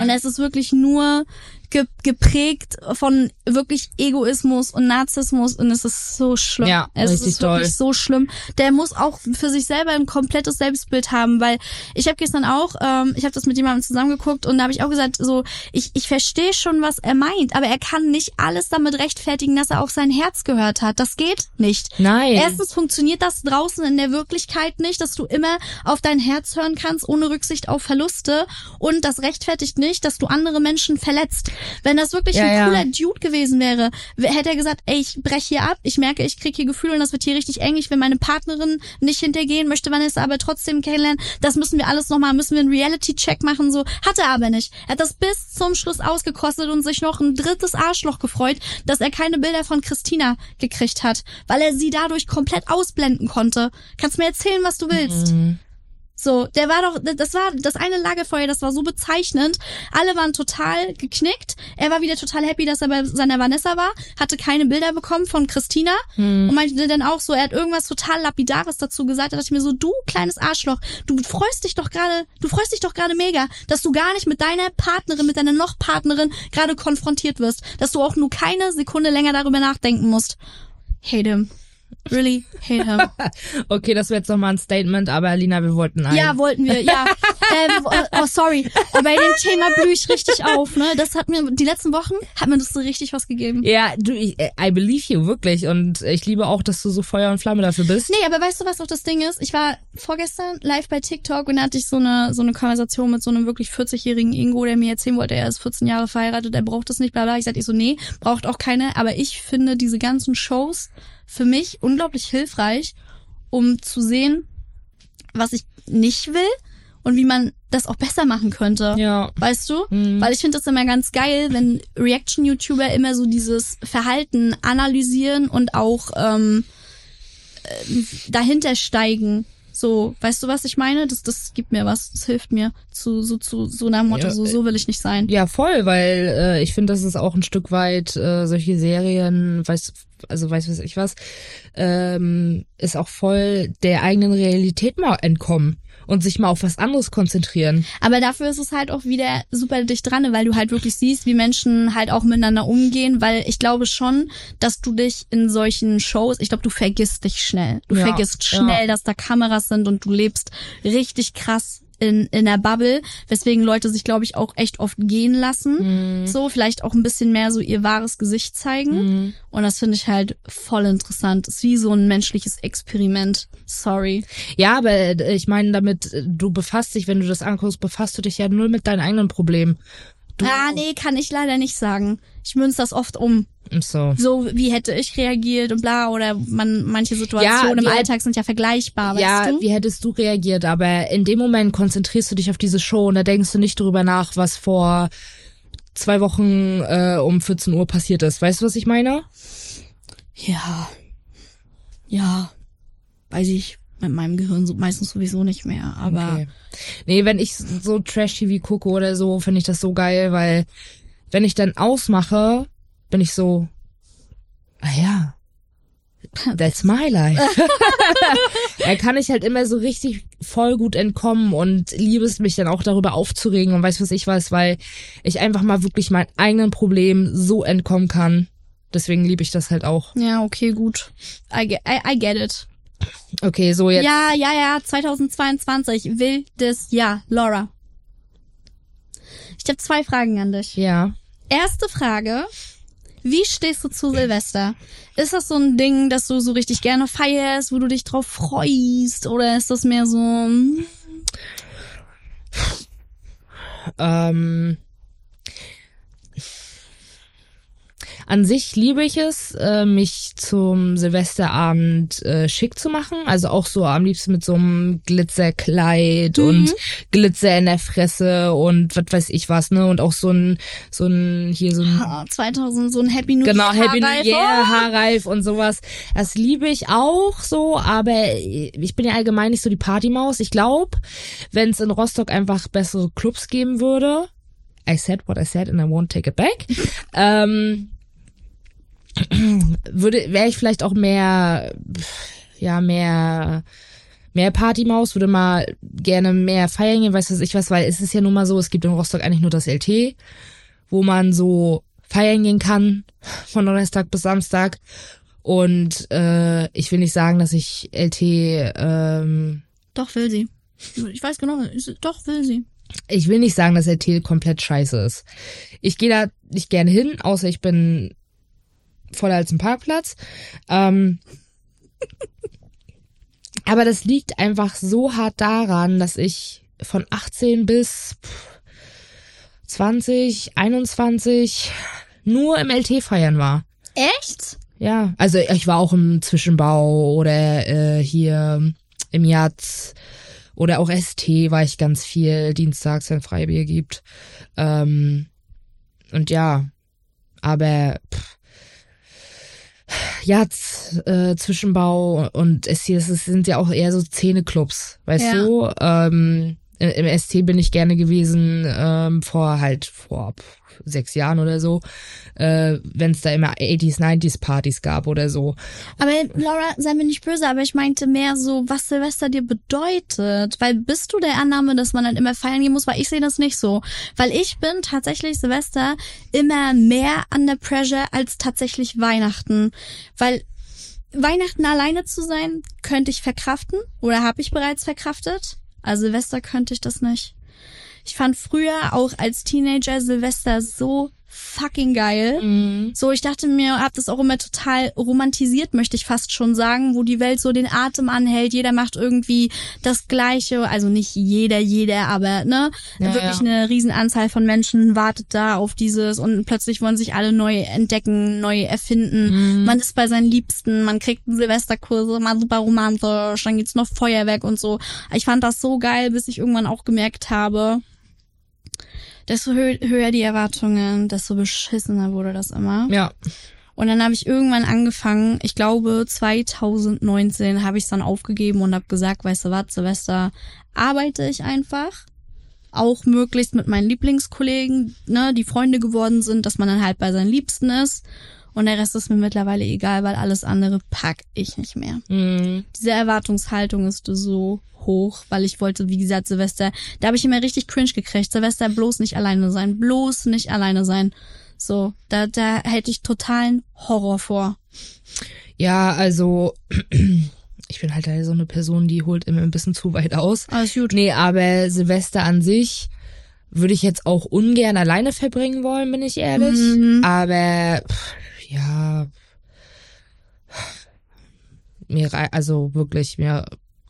Speaker 1: Und es ist wirklich nur ge geprägt von wirklich Egoismus und Narzissmus und es ist so schlimm.
Speaker 2: Ja,
Speaker 1: es
Speaker 2: richtig
Speaker 1: ist wirklich
Speaker 2: doll.
Speaker 1: so schlimm. Der muss auch für sich selber ein komplettes Selbstbild haben, weil ich habe gestern auch, ähm, ich habe das mit jemandem zusammengeguckt und da habe ich auch gesagt, so ich ich verstehe schon, was er meint, aber er kann nicht alles damit rechtfertigen, dass er auf sein Herz gehört hat. Das geht nicht.
Speaker 2: Nein.
Speaker 1: Erstens funktioniert das draußen in der Wirklichkeit nicht, dass du immer auf dein Herz hören kannst, ohne Rücksicht auf Verluste. Und das rechtfertigt nicht, dass du andere Menschen verletzt. Wenn das wirklich
Speaker 2: Ja,
Speaker 1: ein
Speaker 2: ja.
Speaker 1: cooler Dude gewesen wäre, hätte er gesagt, ey, ich brech hier ab, ich merke, ich krieg hier Gefühle und das wird hier richtig eng, ich will meine Partnerin nicht hintergehen, möchte Vanessa aber trotzdem kennenlernen. Das müssen wir alles nochmal, müssen wir einen Reality-Check machen, so. Hat er aber nicht. Er hat das bis zum Schluss ausgekostet und sich noch ein drittes Arschloch gefreut, dass er keine Bilder von Christina gekriegt hat, weil er sie dadurch komplett ausblenden konnte. Kannst mir erzählen, was du willst. So, der war doch, das war das eine Lagerfeuer, das war so bezeichnend. Alle waren total geknickt. Er war wieder total happy, dass er bei seiner Vanessa war, hatte keine Bilder bekommen von Christina und meinte dann auch so, er hat irgendwas total lapidares dazu gesagt. Da dachte ich mir so, du kleines Arschloch, du freust dich doch gerade, du freust dich doch gerade mega, dass du gar nicht mit deiner Partnerin, mit deiner noch Partnerin gerade konfrontiert wirst, dass du auch nur keine Sekunde länger darüber nachdenken musst. Hate him. Really hate him.
Speaker 2: Okay, das wäre jetzt nochmal ein Statement, aber Lina, wir wollten ein.
Speaker 1: Ja, wollten wir, ja. ähm, oh, oh, sorry. Bei dem Thema blühe ich richtig auf, ne? Das hat mir, die letzten Wochen hat mir das so richtig was gegeben.
Speaker 2: Ja, du, ich, äh, I believe you, wirklich. Und ich liebe auch, dass du so Feuer und Flamme dafür bist.
Speaker 1: Nee, aber weißt du, was auch das Ding ist? Ich war vorgestern live bei TikTok und da hatte ich so eine, so eine Konversation mit so einem wirklich 40-jährigen Ingo, der mir erzählen wollte, er ist 14 Jahre verheiratet, er braucht das nicht, bla bla. Ich sagte, ich so, nee, braucht auch keine. Aber ich finde diese ganzen Shows für mich unglaublich hilfreich, um zu sehen, was ich nicht will und wie man das auch besser machen könnte.
Speaker 2: Ja.
Speaker 1: Weißt du?
Speaker 2: Mhm.
Speaker 1: Weil ich finde das immer ganz geil, wenn Reaction-YouTuber immer so dieses Verhalten analysieren und auch ähm, äh, dahinter steigen. So, weißt du, was ich meine? Das, das gibt mir was, das hilft mir zu so zu so einem Motto,
Speaker 2: Ja,
Speaker 1: so so will ich nicht sein.
Speaker 2: Ja, voll, weil äh, ich finde, das ist auch ein Stück weit äh, solche Serien, weiß, also weiß was ich was, ähm, ist auch voll der eigenen Realität mal entkommen und sich mal auf was anderes konzentrieren.
Speaker 1: Aber dafür ist es halt auch wieder super dicht dran, weil du halt wirklich siehst, wie Menschen halt auch miteinander umgehen, weil ich glaube schon, dass du dich in solchen Shows, ich glaube, du vergisst dich schnell. Du
Speaker 2: Ja,
Speaker 1: vergisst
Speaker 2: ja.
Speaker 1: schnell, dass da Kameras sind und du lebst richtig krass in, in der Bubble, weswegen Leute sich, glaube ich, auch echt oft gehen lassen. So, vielleicht auch ein bisschen mehr so ihr wahres Gesicht zeigen. Und das finde ich halt voll interessant. Ist wie so ein menschliches Experiment. Sorry.
Speaker 2: Ja, aber äh, ich meine damit, äh, du befasst dich, wenn du das anguckst, befasst du dich ja null mit deinen eigenen Problemen. Du,
Speaker 1: Ah, nee, kann ich leider nicht sagen. Ich münze das oft um.
Speaker 2: So.
Speaker 1: so wie hätte ich reagiert und bla oder man manche Situationen
Speaker 2: Ja,
Speaker 1: im Alltag sind ja vergleichbar,
Speaker 2: Ja,
Speaker 1: weißt du?
Speaker 2: wie hättest du reagiert? Aber in dem Moment konzentrierst du dich auf diese Show und da denkst du nicht drüber nach, was vor zwei Wochen äh, um 14 Uhr passiert ist. Weißt du, was ich meine?
Speaker 1: Ja. Ja. Weiß ich mit meinem Gehirn so meistens sowieso nicht mehr. Aber
Speaker 2: Okay. Nee, wenn ich so Trash-TV gucke oder so, finde ich das so geil, weil wenn ich dann ausmache, bin ich so, ah ja, that's my life. da kann ich halt immer so richtig voll gut entkommen und liebe es mich dann auch darüber aufzuregen und weiß was ich was, weil ich einfach mal wirklich meinen eigenen Problemen so entkommen kann. Deswegen liebe ich das halt auch.
Speaker 1: ja, okay, gut. I get, I, I get it.
Speaker 2: Okay, so jetzt.
Speaker 1: Ja, ja, ja, 2022, wildes Jahr. Laura. Ich habe zwei Fragen an dich.
Speaker 2: Ja.
Speaker 1: Erste Frage. Wie stehst du zu Silvester? Ist das so ein Ding, dass du so richtig gerne feierst, wo du dich drauf freust? Oder ist das mehr so, hm,
Speaker 2: Ähm, an sich liebe ich es, äh, mich zum Silvesterabend äh, schick zu machen. Also auch so am liebsten mit so einem Glitzerkleid und Glitzer in der Fresse und was weiß ich was, ne? Und auch so ein, so ein, hier so ein
Speaker 1: ah, 2000, so ein Happy New
Speaker 2: Genau,
Speaker 1: Year
Speaker 2: Happy New? Year,
Speaker 1: Oh.
Speaker 2: Haarreif und sowas. Das liebe ich auch so, aber ich bin ja allgemein nicht so die Partymaus. Ich glaube, wenn es in Rostock einfach bessere Clubs geben würde, I said what I said and I won't take it back, ähm, würde, wäre ich vielleicht auch mehr, ja, mehr, mehr Partymaus, würde mal gerne mehr feiern gehen, weiß was ich was, weil es ist ja nun mal so, es gibt in Rostock eigentlich nur das LT, wo man so feiern gehen kann, von Donnerstag bis Samstag. Und äh, ich will nicht sagen, dass ich LT, ähm,
Speaker 1: Doch, will sie. Ich weiß genau, doch, will sie.
Speaker 2: ich will nicht sagen, dass LT komplett scheiße ist. Ich gehe da nicht gerne hin, außer ich bin voller als ein Parkplatz. Ähm, aber das liegt einfach so hart daran, dass ich von 18 bis pff, 20, 21 nur im LT feiern war.
Speaker 1: Echt?
Speaker 2: Ja, also ich war auch im Zwischenbau oder äh, hier im Jatz oder auch ST war ich ganz viel dienstags, wenn Freibier gibt. Ähm, und ja, aber pff, Jatz, äh, Zwischenbau und das ist- sind ja auch eher so Szeneclubs, weißt
Speaker 1: Ja.
Speaker 2: du? Ähm, im- Im ST bin ich gerne gewesen, ähm, vor halt vor sechs Jahren oder so, äh, wenn es da immer 80s, 90s Partys gab oder so.
Speaker 1: Aber Laura, sei mir nicht böse, aber ich meinte mehr so, was Silvester dir bedeutet. Weil bist du der Annahme, dass man dann immer feiern gehen muss? Weil ich sehe das nicht so. Weil ich bin tatsächlich Silvester immer mehr under pressure als tatsächlich Weihnachten. Weil Weihnachten alleine zu sein, könnte ich verkraften oder habe ich bereits verkraftet. Also Silvester könnte ich das nicht. Ich fand früher auch als Teenager Silvester so fucking geil. So, ich dachte mir, hab das auch immer total romantisiert, möchte ich fast schon sagen, wo die Welt so den Atem anhält. Jeder macht irgendwie das Gleiche. Also nicht jeder, jeder, aber ne,
Speaker 2: Ja,
Speaker 1: wirklich
Speaker 2: ja.
Speaker 1: eine Riesenanzahl von Menschen wartet da auf dieses und plötzlich wollen sich alle neu entdecken, neu erfinden. Man ist bei seinen Liebsten, man kriegt einen Silvesterkurse, mal super romantisch, dann gibt's noch Feuerwerk und so. Ich fand das so geil, bis ich irgendwann auch gemerkt habe, desto hö höher die Erwartungen, desto beschissener wurde das immer.
Speaker 2: Ja.
Speaker 1: Und dann habe ich irgendwann angefangen, ich glaube 2019 habe ich es dann aufgegeben und habe gesagt, weißt du was, Silvester arbeite ich einfach. Auch möglichst mit meinen Lieblingskollegen, ne, die Freunde geworden sind, dass man dann halt bei seinen Liebsten ist. Und der Rest ist mir mittlerweile egal, weil alles andere pack ich nicht mehr.
Speaker 2: Mhm.
Speaker 1: Diese Erwartungshaltung ist so hoch, weil ich wollte, wie gesagt, Silvester, da habe ich immer richtig cringe gekriegt. Silvester bloß nicht alleine sein, bloß nicht alleine sein. So, da, da hätte ich totalen Horror vor.
Speaker 2: Ja, also ich bin halt so eine Person, die holt immer ein bisschen zu weit aus.
Speaker 1: Alles gut.
Speaker 2: Nee, aber Silvester an sich würde ich jetzt auch ungern alleine verbringen wollen, bin ich ehrlich.
Speaker 1: Mhm.
Speaker 2: Aber pff, ja, mir rei also wirklich mir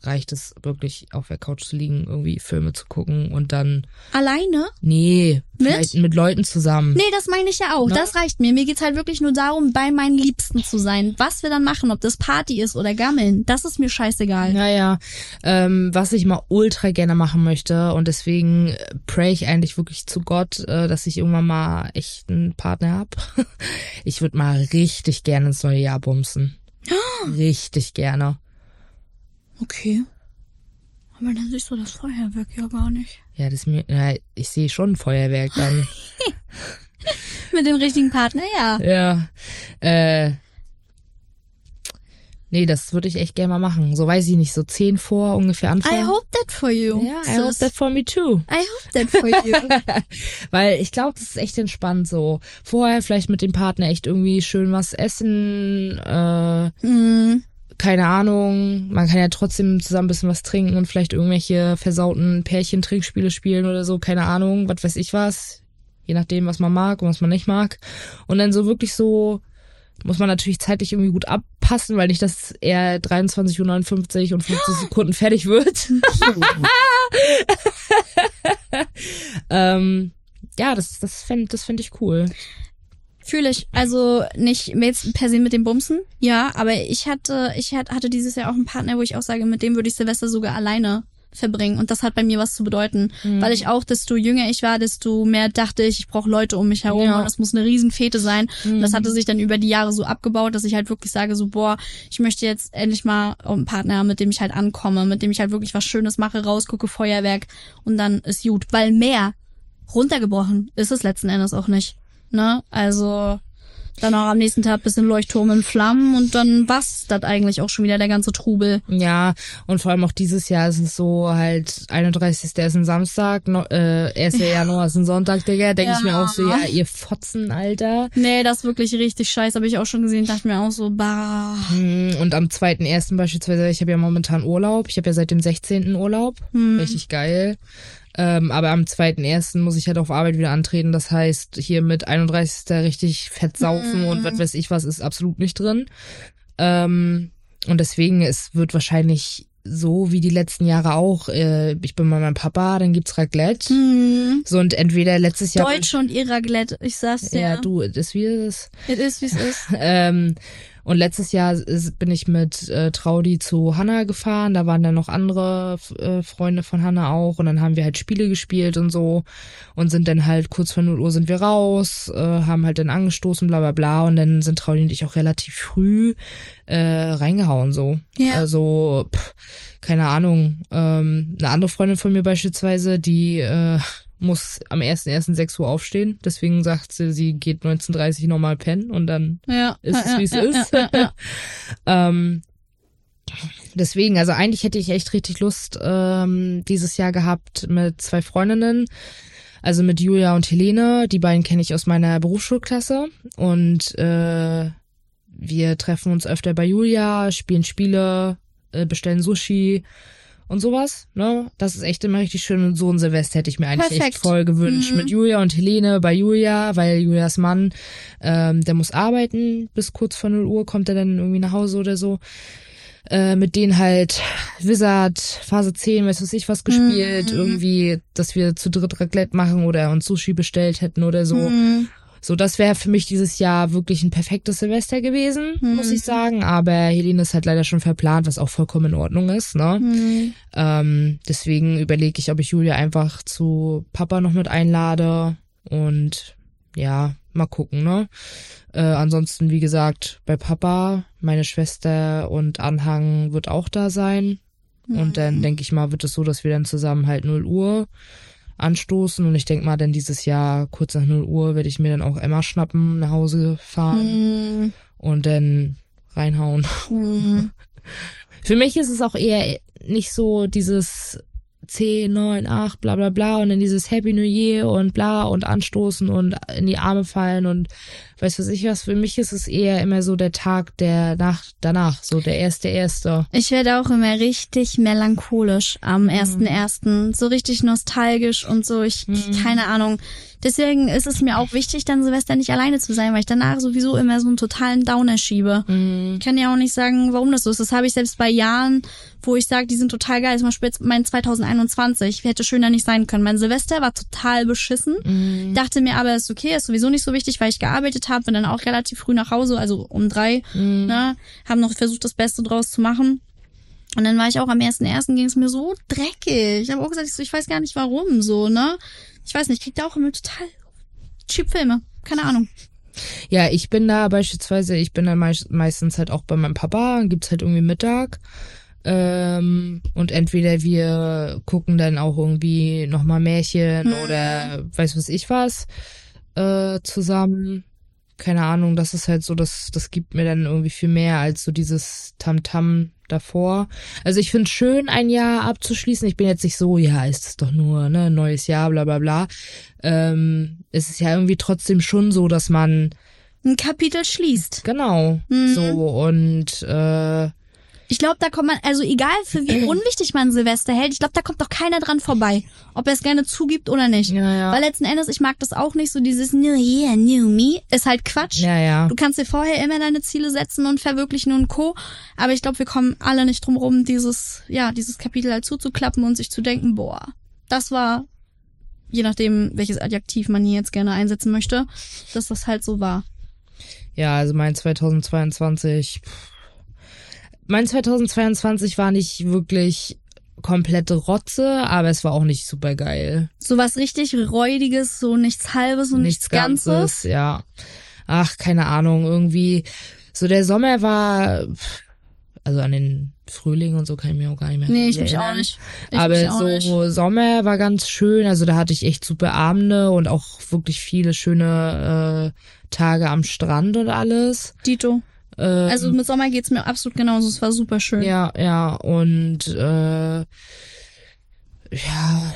Speaker 2: reicht es wirklich auf der Couch zu liegen, irgendwie Filme zu gucken und dann,
Speaker 1: Alleine?
Speaker 2: nee,
Speaker 1: Mit?
Speaker 2: vielleicht mit Leuten zusammen.
Speaker 1: Nee, das meine ich ja auch.
Speaker 2: Na?
Speaker 1: Das reicht mir. Mir geht's halt wirklich nur darum, bei meinen Liebsten zu sein. Was wir dann machen, ob das Party ist oder Gammeln, das ist mir scheißegal.
Speaker 2: Naja, ähm, was ich mal ultra gerne machen möchte und deswegen pray ich eigentlich wirklich zu Gott, äh, dass ich irgendwann mal echt einen Partner hab. Ich würde mal richtig gerne ins neue Jahr bumsen. Richtig gerne.
Speaker 1: Okay. Aber dann siehst du das Feuerwerk ja gar nicht.
Speaker 2: Ja, das mir, ja, ich sehe schon ein Feuerwerk dann.
Speaker 1: Mit dem richtigen Partner, ja.
Speaker 2: ja. Äh, nee, das würde ich echt gerne mal machen. So weiß ich nicht, so zehn vor ungefähr
Speaker 1: I
Speaker 2: anfangen.
Speaker 1: hope that for you.
Speaker 2: ja, I hope that for me too.
Speaker 1: I hope that for you.
Speaker 2: Weil ich glaube, das ist echt entspannt so. Vorher vielleicht mit dem Partner echt irgendwie schön was essen, äh,
Speaker 1: mm,
Speaker 2: keine Ahnung. Man kann ja trotzdem zusammen ein bisschen was trinken und vielleicht irgendwelche versauten Pärchen-Trinkspiele spielen oder so, keine Ahnung, was weiß ich was. Je nachdem, was man mag und was man nicht mag. Und dann so wirklich so, muss man natürlich zeitlich irgendwie gut abpassen, weil nicht, dass er 23.59 Uhr und 50 Sekunden fertig wird. ähm, ja, das, das fände das fänd ich cool.
Speaker 1: Fühle ich. Also nicht jetzt per se mit dem Bumsen, ja, aber ich hatte, ich hat- hatte dieses Jahr auch einen Partner, wo ich auch sage, mit dem würde ich Silvester sogar alleine verbringen. Und das hat bei mir was zu bedeuten.
Speaker 2: Mhm.
Speaker 1: Weil ich auch, desto jünger ich war, desto mehr dachte ich, ich brauche Leute um mich herum
Speaker 2: Ja.
Speaker 1: und das muss eine Riesenfete sein. Und das
Speaker 2: Mhm.
Speaker 1: hatte sich dann über die Jahre so abgebaut, dass ich halt wirklich sage, so, boah, ich möchte jetzt endlich mal einen Partner haben, mit dem ich halt ankomme, mit dem ich halt wirklich was Schönes mache, rausgucke, Feuerwerk und dann ist gut. Weil mehr runtergebrochen ist es letzten Endes auch nicht. Ne? Also dann auch am nächsten Tag bisschen Leuchtturm in Flammen und dann war's das eigentlich auch schon wieder der ganze Trubel.
Speaker 2: Ja, und vor allem auch dieses Jahr ist es so halt 31. ist ein Samstag, no, äh, 1. Januar ist ein Sonntag, Digga. Denke ich mir
Speaker 1: Ja.
Speaker 2: auch so, ja, ihr Fotzen, Alter.
Speaker 1: Nee, das ist wirklich richtig scheiße, habe ich auch schon gesehen, dachte mir auch so, bah.
Speaker 2: Hm, Und am 2.1. beispielsweise, ich habe ja momentan Urlaub. Ich habe ja seit dem 16. Urlaub.
Speaker 1: Hm.
Speaker 2: Richtig geil. Ähm, aber am 2.1. muss ich halt auf Arbeit wieder antreten. Das heißt, hier mit 31. richtig fett saufen
Speaker 1: Mhm.
Speaker 2: und was weiß ich was ist absolut nicht drin. Ähm, und deswegen, es wird wahrscheinlich so wie die letzten Jahre auch. Äh, ich bin bei meinem Papa, dann gibt's Raclette.
Speaker 1: Hm.
Speaker 2: So und entweder letztes Jahr.
Speaker 1: Deutsche und ihrer Glätte, ich sag's dir.
Speaker 2: Ja, du, das wie es.
Speaker 1: Es ist, wie es ist.
Speaker 2: Ähm, und letztes Jahr ist, bin ich mit äh, Traudi zu Hanna gefahren. Da waren dann noch andere äh, Freunde von Hanna auch. Und dann haben wir halt Spiele gespielt und so. Und sind dann halt kurz vor 0 Uhr sind wir raus, äh, haben halt dann angestoßen, bla bla bla. Und dann sind Traudi und ich auch relativ früh äh, reingehauen so.
Speaker 1: Ja.
Speaker 2: Also, pff, keine Ahnung. Ähm, eine andere Freundin von mir beispielsweise, die äh, muss am 1.1. 6 Uhr aufstehen. Deswegen sagt sie, sie geht 19.30 Uhr nochmal pennen und dann
Speaker 1: Ja.
Speaker 2: ist es, wie es
Speaker 1: ja,
Speaker 2: ist.
Speaker 1: Ja.
Speaker 2: ähm, deswegen, also eigentlich hätte ich echt richtig Lust ähm, dieses Jahr gehabt mit zwei Freundinnen. Also mit Julia und Helene. Die beiden kenne ich aus meiner Berufsschulklasse. Und äh, wir treffen uns öfter bei Julia, spielen Spiele, äh, bestellen Sushi und sowas. Ne? Das ist echt immer richtig schön. Und so ein Silvester hätte ich mir eigentlich
Speaker 1: Perfekt.
Speaker 2: echt voll gewünscht.
Speaker 1: Mhm.
Speaker 2: Mit Julia und Helene bei Julia, weil Julias Mann, ähm, der muss arbeiten. Bis kurz vor 0 Uhr kommt er dann irgendwie nach Hause oder so. Äh, mit denen halt Wizard, Phase 10, weiß was ich was gespielt.
Speaker 1: Mhm.
Speaker 2: Irgendwie, dass wir zu dritt Raclette machen oder uns Sushi bestellt hätten oder so.
Speaker 1: Hm.
Speaker 2: So, das wäre für mich dieses Jahr wirklich ein perfektes Silvester gewesen,
Speaker 1: Mhm.
Speaker 2: muss ich sagen. Aber Helene ist halt leider schon verplant, was auch vollkommen in Ordnung ist. Ne?
Speaker 1: Hm.
Speaker 2: Ähm, deswegen überlege ich, ob ich Julia einfach zu Papa noch mit einlade. Und ja, mal gucken, ne? Äh, ansonsten, wie gesagt, bei Papa, meine Schwester und Anhang wird auch da sein. Und dann denke ich mal, wird es so, dass wir dann zusammen halt 0 Uhr anstoßen. Und ich denke mal, dann dieses Jahr kurz nach 0 Uhr werde ich mir dann auch Emma schnappen, nach Hause fahren
Speaker 1: Hm.
Speaker 2: und dann reinhauen.
Speaker 1: Hm.
Speaker 2: Für mich ist es auch eher nicht so dieses 10, 9, 8, bla bla bla und dann dieses Happy New Year und bla und anstoßen und in die Arme fallen und weiß was ich was. Für mich ist es eher immer so der Tag der Nacht danach, so der erste erste.
Speaker 1: Ich werde auch immer richtig melancholisch am
Speaker 2: Mhm.
Speaker 1: ersten ersten, so richtig nostalgisch und so. Ich, ich
Speaker 2: Mhm.
Speaker 1: keine Ahnung. Deswegen ist es mir auch wichtig, dann Silvester nicht alleine zu sein, weil ich danach sowieso immer so einen totalen Downer schiebe.
Speaker 2: Mhm.
Speaker 1: Ich kann ja auch nicht sagen, warum das so ist. Das habe ich selbst bei Jahren, wo ich sage, die sind total geil. Zum Beispiel mein 2021. Hätte schöner nicht sein können. Mein Silvester war total beschissen.
Speaker 2: Mhm.
Speaker 1: Dachte mir aber, ist okay, ist sowieso nicht so wichtig, weil ich gearbeitet habe. Bin dann auch relativ früh nach Hause, also um drei.
Speaker 2: Mhm.
Speaker 1: Ne, haben noch versucht, das Beste draus zu machen. Und dann war ich auch am 1.1. ging es mir so dreckig. Ich habe auch gesagt, ich, so, ich weiß gar nicht warum so, ne? Ich weiß nicht, ich krieg da auch immer total cheap Filme. Keine Ahnung.
Speaker 2: Ja, ich bin da beispielsweise, ich bin dann meist, meistens halt auch bei meinem Papa, gibt's halt irgendwie Mittag. Ähm, und entweder wir gucken dann auch irgendwie nochmal Märchen
Speaker 1: Mhm.
Speaker 2: oder weiß was ich was äh, zusammen. Keine Ahnung, das ist halt so, das, das gibt mir dann irgendwie viel mehr als so dieses Tamtam davor. Also ich finde schön, ein Jahr abzuschließen. Ich bin jetzt nicht so, ja, ist es doch nur, ne, neues Jahr, bla bla bla. Ähm, es ist ja irgendwie trotzdem schon so, dass man,
Speaker 1: Ein Kapitel schließt.
Speaker 2: genau,
Speaker 1: Mhm.
Speaker 2: so und äh,
Speaker 1: Ich glaube, da kommt man, also egal für wie unwichtig man Silvester hält, ich glaube, da kommt doch keiner dran vorbei, ob er es gerne zugibt oder nicht.
Speaker 2: ja, ja.
Speaker 1: Weil letzten Endes, ich mag das auch nicht, so dieses New Year, New Me, ist halt Quatsch.
Speaker 2: ja, ja.
Speaker 1: Du kannst dir vorher immer deine Ziele setzen und verwirklichen und Co. Aber ich glaube, wir kommen alle nicht drum rum, dieses, ja, dieses Kapitel halt zuzuklappen und sich zu denken, boah, das war, je nachdem, welches Adjektiv man hier jetzt gerne einsetzen möchte, dass das halt so war.
Speaker 2: Ja, also mein 2022. pff. Mein 2022 war nicht wirklich komplette Rotze, aber es war auch nicht super geil.
Speaker 1: So was richtig Räudiges, so nichts Halbes und nichts, Ganzes.
Speaker 2: ja. Ach, keine Ahnung, irgendwie. So der Sommer war, pff, also an den Frühling und so kann ich mir auch gar nicht mehr
Speaker 1: Nee, ich mich auch nicht. Ich
Speaker 2: aber
Speaker 1: auch
Speaker 2: so
Speaker 1: nicht.
Speaker 2: Sommer war ganz schön. Also da hatte ich echt super Abende und auch wirklich viele schöne äh, Tage am Strand und alles.
Speaker 1: Dito.
Speaker 2: Ähm,
Speaker 1: Also mit Sommer geht's mir absolut genauso. Es war super schön.
Speaker 2: ja, ja und äh, ja,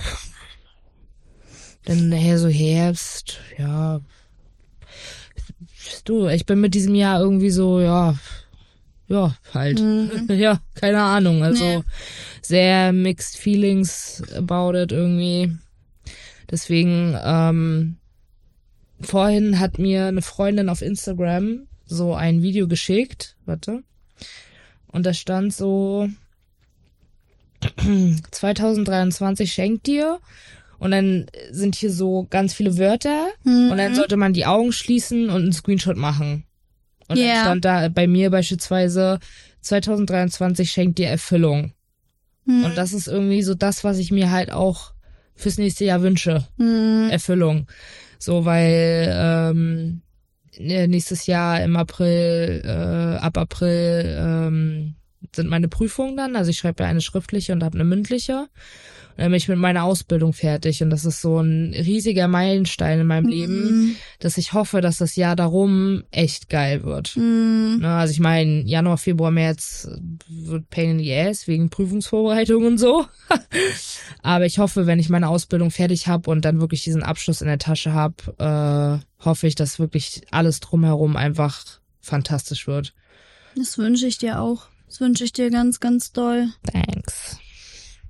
Speaker 2: dann nachher so Herbst, ja. Du, ich bin mit diesem Jahr irgendwie so, ja, ja, halt.
Speaker 1: Mhm.
Speaker 2: Ja, keine Ahnung. Also
Speaker 1: Nee.
Speaker 2: sehr mixed feelings about it irgendwie. Deswegen, ähm, vorhin hat mir eine Freundin auf Instagram so ein Video geschickt. Warte. Und da stand so 2023 schenkt dir. Und dann sind hier so ganz viele Wörter.
Speaker 1: Mhm.
Speaker 2: Und dann sollte man die Augen schließen und einen Screenshot machen. Und
Speaker 1: Ja.
Speaker 2: dann stand da bei mir beispielsweise 2023 schenkt dir Erfüllung.
Speaker 1: Mhm.
Speaker 2: Und das ist irgendwie so das, was ich mir halt auch fürs nächste Jahr wünsche.
Speaker 1: Mhm.
Speaker 2: Erfüllung. So, weil ähm, äh, nächstes Jahr im April, äh, ab April ähm, sind meine Prüfungen dann. Also ich schreibe ja eine schriftliche und habe eine mündliche. Und dann bin ich mit meiner Ausbildung fertig. Und das ist so ein riesiger Meilenstein in meinem Leben,
Speaker 1: Mhm.
Speaker 2: dass ich hoffe, dass das Jahr darum echt geil wird.
Speaker 1: Mhm.
Speaker 2: Ne, also ich meine, Januar, Februar, März wird Pain in the Ass wegen Prüfungsvorbereitung und so. Aber ich hoffe, wenn ich meine Ausbildung fertig habe und dann wirklich diesen Abschluss in der Tasche habe, äh, hoffe ich, dass wirklich alles drumherum einfach fantastisch wird.
Speaker 1: Das wünsche ich dir auch. Das wünsche ich dir ganz, ganz doll.
Speaker 2: Thanks.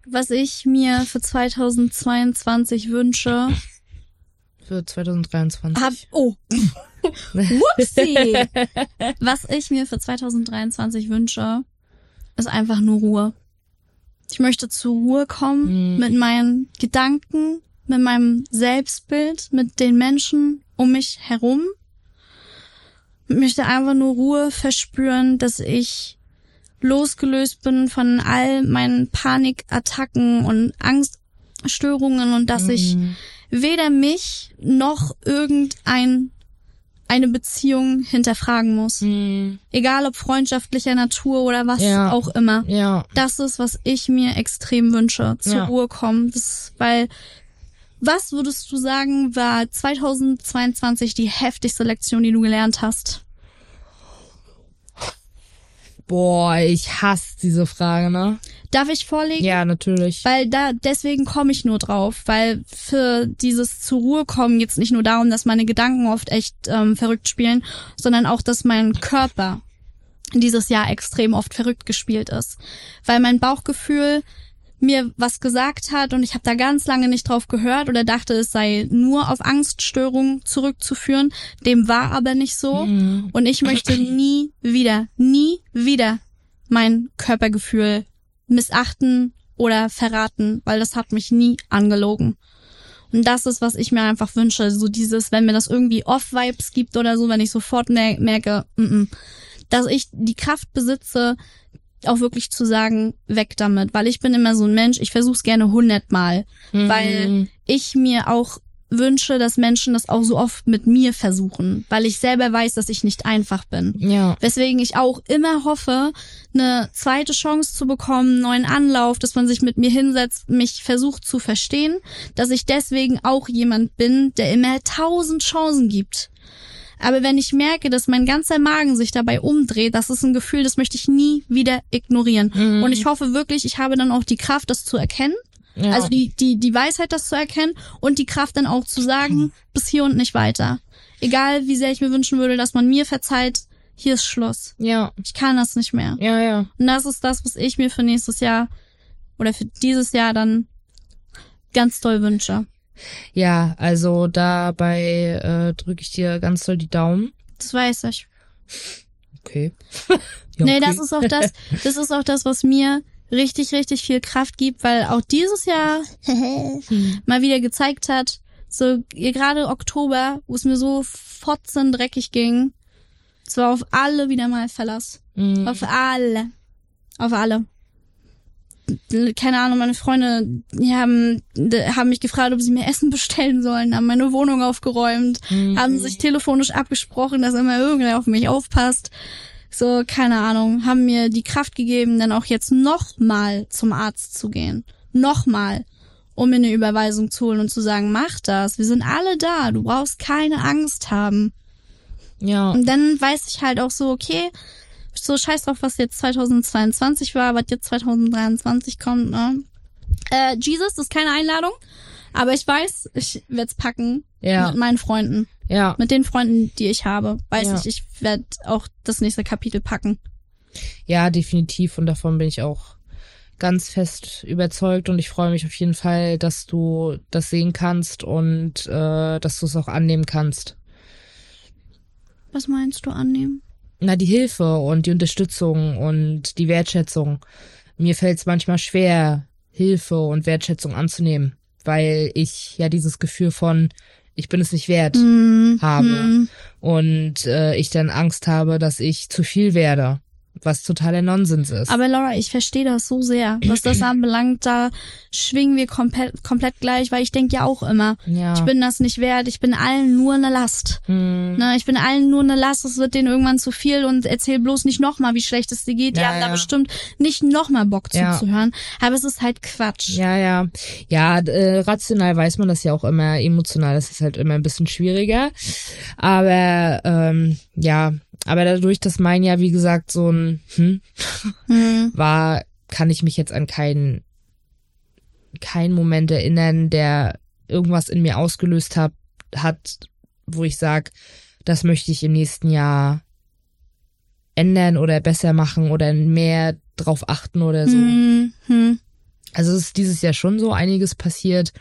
Speaker 1: Was ich mir für 2022 wünsche,
Speaker 2: Für 2023.
Speaker 1: hab, oh, whoopsie. Was ich mir für 2023 wünsche, ist einfach nur Ruhe. Ich möchte zur Ruhe kommen
Speaker 2: Mhm.
Speaker 1: mit meinen Gedanken, mit meinem Selbstbild, mit den Menschen um mich herum. Ich möchte einfach nur Ruhe verspüren, dass ich losgelöst bin von all meinen Panikattacken und Angststörungen und dass ich
Speaker 2: Mhm.
Speaker 1: weder mich noch irgendein eine Beziehung hinterfragen muss.
Speaker 2: Mhm.
Speaker 1: Egal ob freundschaftlicher Natur oder was
Speaker 2: Ja.
Speaker 1: auch immer.
Speaker 2: Ja.
Speaker 1: Das ist, was ich mir extrem wünsche. Zur
Speaker 2: Ja.
Speaker 1: Ruhe kommen. Das, weil, was würdest du sagen, war 2022 die heftigste Lektion, die du gelernt hast?
Speaker 2: Boah, ich hasse diese Frage, ne?
Speaker 1: Darf ich vorlegen?
Speaker 2: Ja, natürlich.
Speaker 1: Weil da, deswegen komme ich nur drauf, weil für dieses zur Ruhe kommen geht's nicht nur darum, dass meine Gedanken oft echt ähm, verrückt spielen, sondern auch, dass mein Körper dieses Jahr extrem oft verrückt gespielt ist. Weil mein Bauchgefühl mir was gesagt hat und ich habe da ganz lange nicht drauf gehört oder dachte, es sei nur auf Angststörungen zurückzuführen. Dem war aber nicht so.
Speaker 2: Mhm.
Speaker 1: Und ich möchte nie wieder, nie wieder mein Körpergefühl missachten oder verraten, weil das hat mich nie angelogen. Und das ist, was ich mir einfach wünsche. So dieses, wenn mir das irgendwie Off-Vibes gibt oder so, wenn ich sofort mer merke, mm -mm, dass ich die Kraft besitze, auch wirklich zu sagen, weg damit. Weil ich bin immer so ein Mensch, ich versuche es gerne hundertmal.
Speaker 2: Mhm.
Speaker 1: Weil ich mir auch wünsche, dass Menschen das auch so oft mit mir versuchen. Weil ich selber weiß, dass ich nicht einfach bin.
Speaker 2: Ja.
Speaker 1: Weswegen ich auch immer hoffe, eine zweite Chance zu bekommen, einen neuen Anlauf, dass man sich mit mir hinsetzt, mich versucht zu verstehen, dass ich deswegen auch jemand bin, der immer tausend Chancen gibt. Aber wenn ich merke, dass mein ganzer Magen sich dabei umdreht, das ist ein Gefühl, das möchte ich nie wieder ignorieren.
Speaker 2: Mhm.
Speaker 1: Und ich hoffe wirklich, ich habe dann auch die Kraft, das zu erkennen.
Speaker 2: ja.
Speaker 1: Also die, die, die Weisheit, das zu erkennen und die Kraft dann auch zu sagen, bis hier und nicht weiter. Egal, wie sehr ich mir wünschen würde, dass man mir verzeiht, hier ist Schluss.
Speaker 2: ja.
Speaker 1: Ich kann das nicht mehr.
Speaker 2: Ja, ja.
Speaker 1: Und das ist das, was ich mir für nächstes Jahr oder für dieses Jahr dann ganz doll wünsche.
Speaker 2: Ja, also dabei äh, drücke ich dir ganz doll die Daumen.
Speaker 1: Das weiß ich.
Speaker 2: Okay. ja,
Speaker 1: Nee,
Speaker 2: okay.
Speaker 1: das ist auch das, das ist auch das, was mir richtig, richtig viel Kraft gibt, weil auch dieses Jahr mal wieder gezeigt hat, so gerade Oktober, wo es mir so fotzen dreckig ging, es war auf alle wieder mal Verlass.
Speaker 2: Mhm.
Speaker 1: Auf alle. Auf alle. Keine Ahnung, meine Freunde, die haben, haben mich gefragt, ob sie mir Essen bestellen sollen, haben meine Wohnung aufgeräumt,
Speaker 2: Mhm.
Speaker 1: haben sich telefonisch abgesprochen, dass immer irgendwer auf mich aufpasst. So, keine Ahnung, haben mir die Kraft gegeben, dann auch jetzt nochmal zum Arzt zu gehen. Nochmal. Um mir eine Überweisung zu holen und zu sagen, mach das. Wir sind alle da. Du brauchst keine Angst haben.
Speaker 2: Ja.
Speaker 1: Und dann weiß ich halt auch so, okay, so scheiß drauf, was jetzt 2022 war, was jetzt 2023 kommt, ne? Äh, Jesus, das ist keine Einladung, aber ich weiß, ich werd's packen
Speaker 2: Ja.
Speaker 1: mit meinen Freunden,
Speaker 2: Ja.
Speaker 1: mit den Freunden, die ich habe. Weiß
Speaker 2: Ja.
Speaker 1: ich, ich werd auch das nächste Kapitel packen.
Speaker 2: Ja, definitiv. Und davon bin ich auch ganz fest überzeugt und ich freue mich auf jeden Fall, dass du das sehen kannst und äh, dass du es auch annehmen kannst.
Speaker 1: Was meinst du annehmen?
Speaker 2: Na, die Hilfe und die Unterstützung und die Wertschätzung. Mir fällt es manchmal schwer, Hilfe und Wertschätzung anzunehmen, weil ich ja dieses Gefühl von ich bin es nicht wert
Speaker 1: Hm,
Speaker 2: habe
Speaker 1: hm.
Speaker 2: und äh, ich dann Angst habe, dass ich zu viel werde, was totaler Nonsens ist.
Speaker 1: Aber Laura, ich verstehe das so sehr. Was das anbelangt, da schwingen wir komplett, komplett gleich, weil ich denke ja auch immer,
Speaker 2: ja.
Speaker 1: ich bin das nicht wert, ich bin allen nur eine Last.
Speaker 2: hm,
Speaker 1: Ne, ich bin allen nur eine Last, es wird denen irgendwann zu viel und erzähl bloß nicht nochmal, wie schlecht es dir geht. Die
Speaker 2: Ja,
Speaker 1: haben da
Speaker 2: ja.
Speaker 1: bestimmt nicht nochmal Bock zuzuhören. Aber es ist halt Quatsch.
Speaker 2: Ja, ja. Ja, äh, rational weiß man das ja auch immer, emotional ist es halt immer ein bisschen schwieriger. Aber ähm, ja, aber dadurch, dass mein Jahr, wie gesagt, so ein hm,
Speaker 1: Hm.
Speaker 2: war, kann ich mich jetzt an keinen keinen Moment erinnern, der irgendwas in mir ausgelöst hat, hat, wo ich sag, das möchte ich im nächsten Jahr ändern oder besser machen oder mehr drauf achten oder so.
Speaker 1: Hm, hm.
Speaker 2: Also es ist dieses Jahr schon so einiges passiert.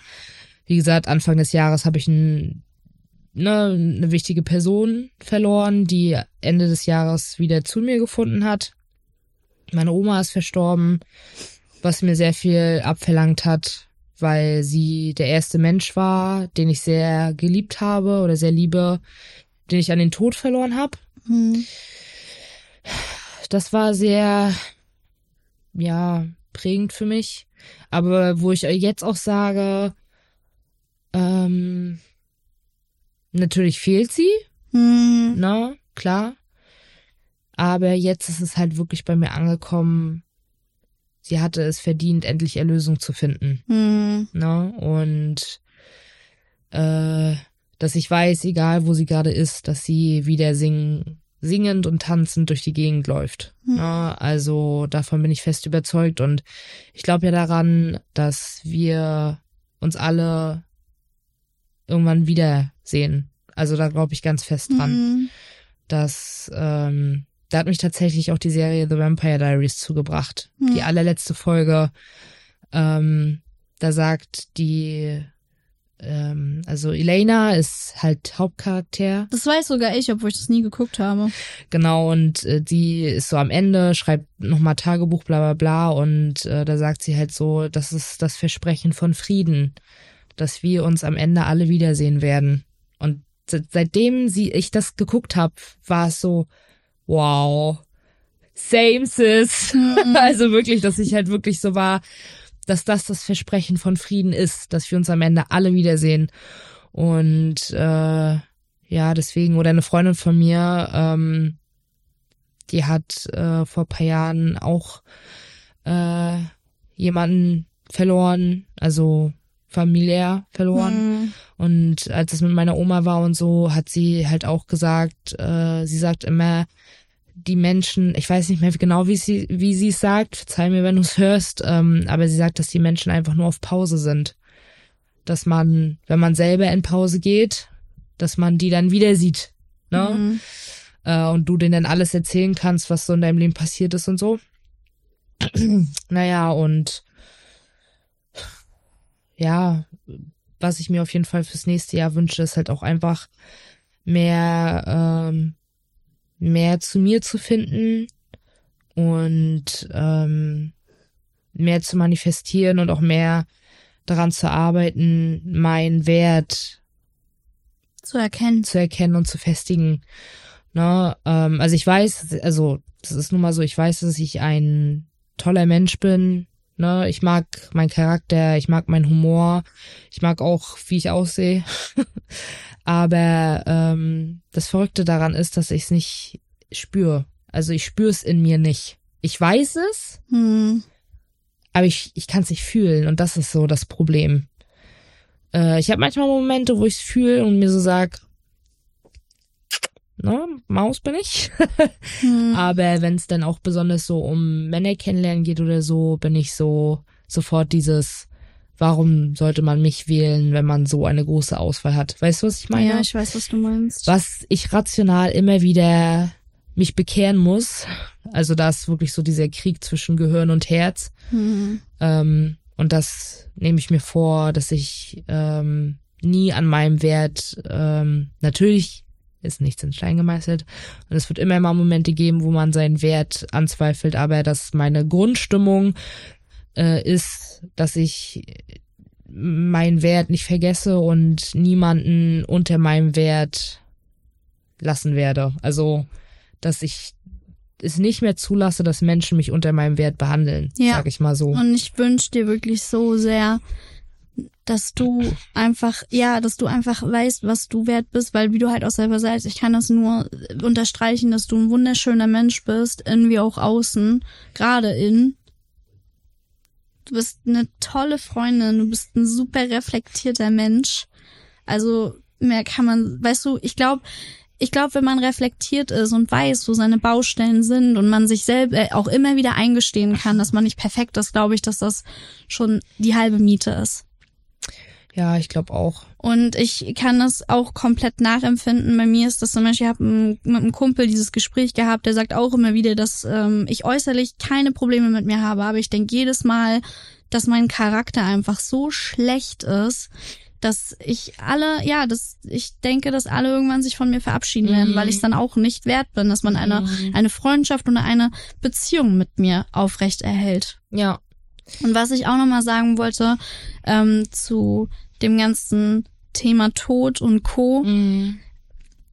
Speaker 2: Wie gesagt, Anfang des Jahres habe ich ein, ne, eine wichtige Person verloren, die Ende des Jahres wieder zu mir gefunden hat. Meine Oma ist verstorben, was mir sehr viel abverlangt hat, weil sie der erste Mensch war, den ich sehr geliebt habe oder sehr liebe, den ich an den Tod verloren habe.
Speaker 1: Hm.
Speaker 2: Das war sehr, ja, prägend für mich. Aber wo ich jetzt auch sage, ähm, natürlich fehlt sie,
Speaker 1: Hm.
Speaker 2: ne, klar. Aber jetzt ist es halt wirklich bei mir angekommen. Sie hatte es verdient, endlich Erlösung zu finden,
Speaker 1: Hm.
Speaker 2: ne, und, äh, dass ich weiß, egal wo sie gerade ist, dass sie wieder singen, singend und tanzend durch die Gegend läuft.
Speaker 1: Hm.
Speaker 2: Ne? Also davon bin ich fest überzeugt und ich glaube ja daran, dass wir uns alle irgendwann wiedersehen. Also da glaube ich ganz fest dran.
Speaker 1: Hm.
Speaker 2: Dass ähm, da hat mich tatsächlich auch die Serie The Vampire Diaries zugebracht.
Speaker 1: Hm.
Speaker 2: Die allerletzte Folge Ähm, da sagt die, ähm, also Elena ist halt Hauptcharakter.
Speaker 1: Das weiß sogar ich, obwohl ich das nie geguckt habe.
Speaker 2: Genau, und äh, die ist so am Ende, schreibt nochmal Tagebuch, bla bla bla, und äh, da sagt sie halt so, das ist das Versprechen von Frieden, dass wir uns am Ende alle wiedersehen werden. Seitdem sie, ich das geguckt habe, war es so, wow, same sis. also wirklich, dass ich halt wirklich so war, dass das das Versprechen von Frieden ist, dass wir uns am Ende alle wiedersehen. Und äh, ja, deswegen, oder eine Freundin von mir, ähm, die hat äh, vor paar Jahren auch äh, jemanden verloren, also familiär verloren.
Speaker 1: Hm.
Speaker 2: Und als es mit meiner Oma war und so, hat sie halt auch gesagt, äh, sie sagt immer, die Menschen, ich weiß nicht mehr genau, wie sie, wie sie es sagt, verzeih mir, wenn du es hörst, ähm, aber sie sagt, dass die Menschen einfach nur auf Pause sind. Dass man, wenn man selber in Pause geht, dass man die dann wieder sieht. Ne?
Speaker 1: Mhm.
Speaker 2: äh, und du denen dann alles erzählen kannst, was so in deinem Leben passiert ist und so. naja, und ja, was ich mir auf jeden Fall fürs nächste Jahr wünsche, ist halt auch einfach mehr, ähm, mehr zu mir zu finden und ähm, mehr zu manifestieren und auch mehr daran zu arbeiten, meinen Wert
Speaker 1: Zu erkennen.
Speaker 2: zu erkennen und zu festigen. Ne? Ähm, also ich weiß, also das ist nun mal so, ich weiß, dass ich ein toller Mensch bin. Ne? Ich mag meinen Charakter, ich mag meinen Humor, ich mag auch, wie ich aussehe. Aber ähm, das Verrückte daran ist, dass ich es nicht spüre. Also ich spüre es in mir nicht. Ich weiß es,
Speaker 1: Hm.
Speaker 2: aber ich, ich kann es nicht fühlen und das ist so das Problem. Äh, ich habe manchmal Momente, wo ich es fühle und mir so sag, ne, Maus bin ich.
Speaker 1: Hm.
Speaker 2: aber wenn es dann auch besonders so um Männer kennenlernen geht oder so, bin ich so sofort dieses, warum sollte man mich wählen, wenn man so eine große Auswahl hat? Weißt du, was ich meine?
Speaker 1: Ja, ich weiß, was du meinst.
Speaker 2: was ich rational immer wieder mich bekehren muss. Also da ist wirklich so dieser Krieg zwischen Gehirn und Herz.
Speaker 1: Hm.
Speaker 2: Ähm, und das nehme ich mir vor, dass ich ähm, nie an meinem Wert, ähm, natürlich ist nichts in Stein gemeißelt. Und es wird immer mal Momente geben, wo man seinen Wert anzweifelt, aber dass meine Grundstimmung äh, ist, dass ich meinen Wert nicht vergesse und niemanden unter meinem Wert lassen werde. Also, dass ich es nicht mehr zulasse, dass Menschen mich unter meinem Wert behandeln,
Speaker 1: Ja.
Speaker 2: sag ich mal so.
Speaker 1: Und ich wünsche dir wirklich so sehr, dass du einfach, ja, dass du einfach weißt, was du wert bist, weil wie du halt auch selber sagst, ich kann das nur unterstreichen, dass du ein wunderschöner Mensch bist, in wie auch außen, gerade in. Du bist eine tolle Freundin, du bist ein super reflektierter Mensch. Also mehr kann man, weißt du, ich glaube, ich glaube, wenn man reflektiert ist und weiß, wo seine Baustellen sind und man sich selber auch immer wieder eingestehen kann, dass man nicht perfekt ist, glaube ich, dass das schon die halbe Miete ist.
Speaker 2: Ja, ich glaube auch.
Speaker 1: Und ich kann das auch komplett nachempfinden. Bei mir ist das zum Beispiel, ich habe mit einem Kumpel dieses Gespräch gehabt, der sagt auch immer wieder, dass ähm, ich äußerlich keine Probleme mit mir habe, aber ich denke jedes Mal, dass mein Charakter einfach so schlecht ist, dass ich alle, ja, dass ich denke, dass alle irgendwann sich von mir verabschieden werden,
Speaker 2: Mhm.
Speaker 1: weil ich dann auch nicht wert bin, dass man eine, eine Freundschaft oder eine Beziehung mit mir aufrecht erhält.
Speaker 2: Ja.
Speaker 1: Und was ich auch nochmal sagen wollte ähm, zu dem ganzen Thema Tod und Co.
Speaker 2: Mhm.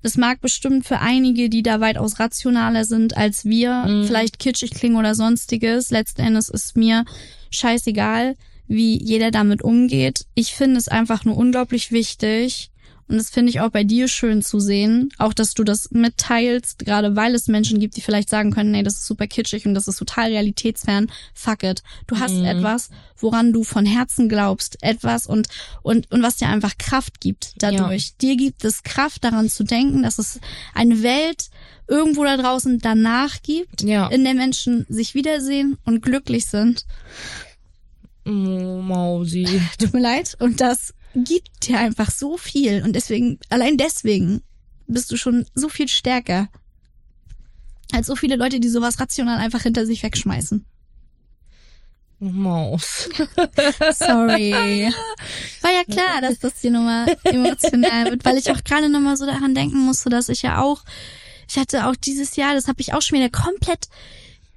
Speaker 1: Es mag bestimmt für einige, die da weitaus rationaler sind als wir,
Speaker 2: Mhm.
Speaker 1: vielleicht kitschig klingen oder sonstiges. Letzten Endes ist mir scheißegal, wie jeder damit umgeht. Ich finde es einfach nur unglaublich wichtig. Und das finde ich auch bei dir schön zu sehen. Auch, dass du das mitteilst, gerade weil es Menschen gibt, die vielleicht sagen können, nee, das ist super kitschig und das ist total realitätsfern. Fuck it. Du hast
Speaker 2: Mhm.
Speaker 1: etwas, woran du von Herzen glaubst. Etwas und, und, und was dir einfach Kraft gibt dadurch. Dir gibt es Kraft daran zu denken, dass es eine Welt irgendwo da draußen danach gibt,
Speaker 2: Ja.
Speaker 1: in der Menschen sich wiedersehen und glücklich sind.
Speaker 2: Oh, Mausi.
Speaker 1: Tut mir leid. Und das gibt dir einfach so viel. Und deswegen, allein deswegen bist du schon so viel stärker als so viele Leute, die sowas rational einfach hinter sich wegschmeißen.
Speaker 2: Maus.
Speaker 1: Sorry. War ja klar, dass das hier nochmal emotional wird, weil ich auch gerade nochmal so daran denken musste, dass ich ja auch, ich hatte auch dieses Jahr, das habe ich auch schon wieder komplett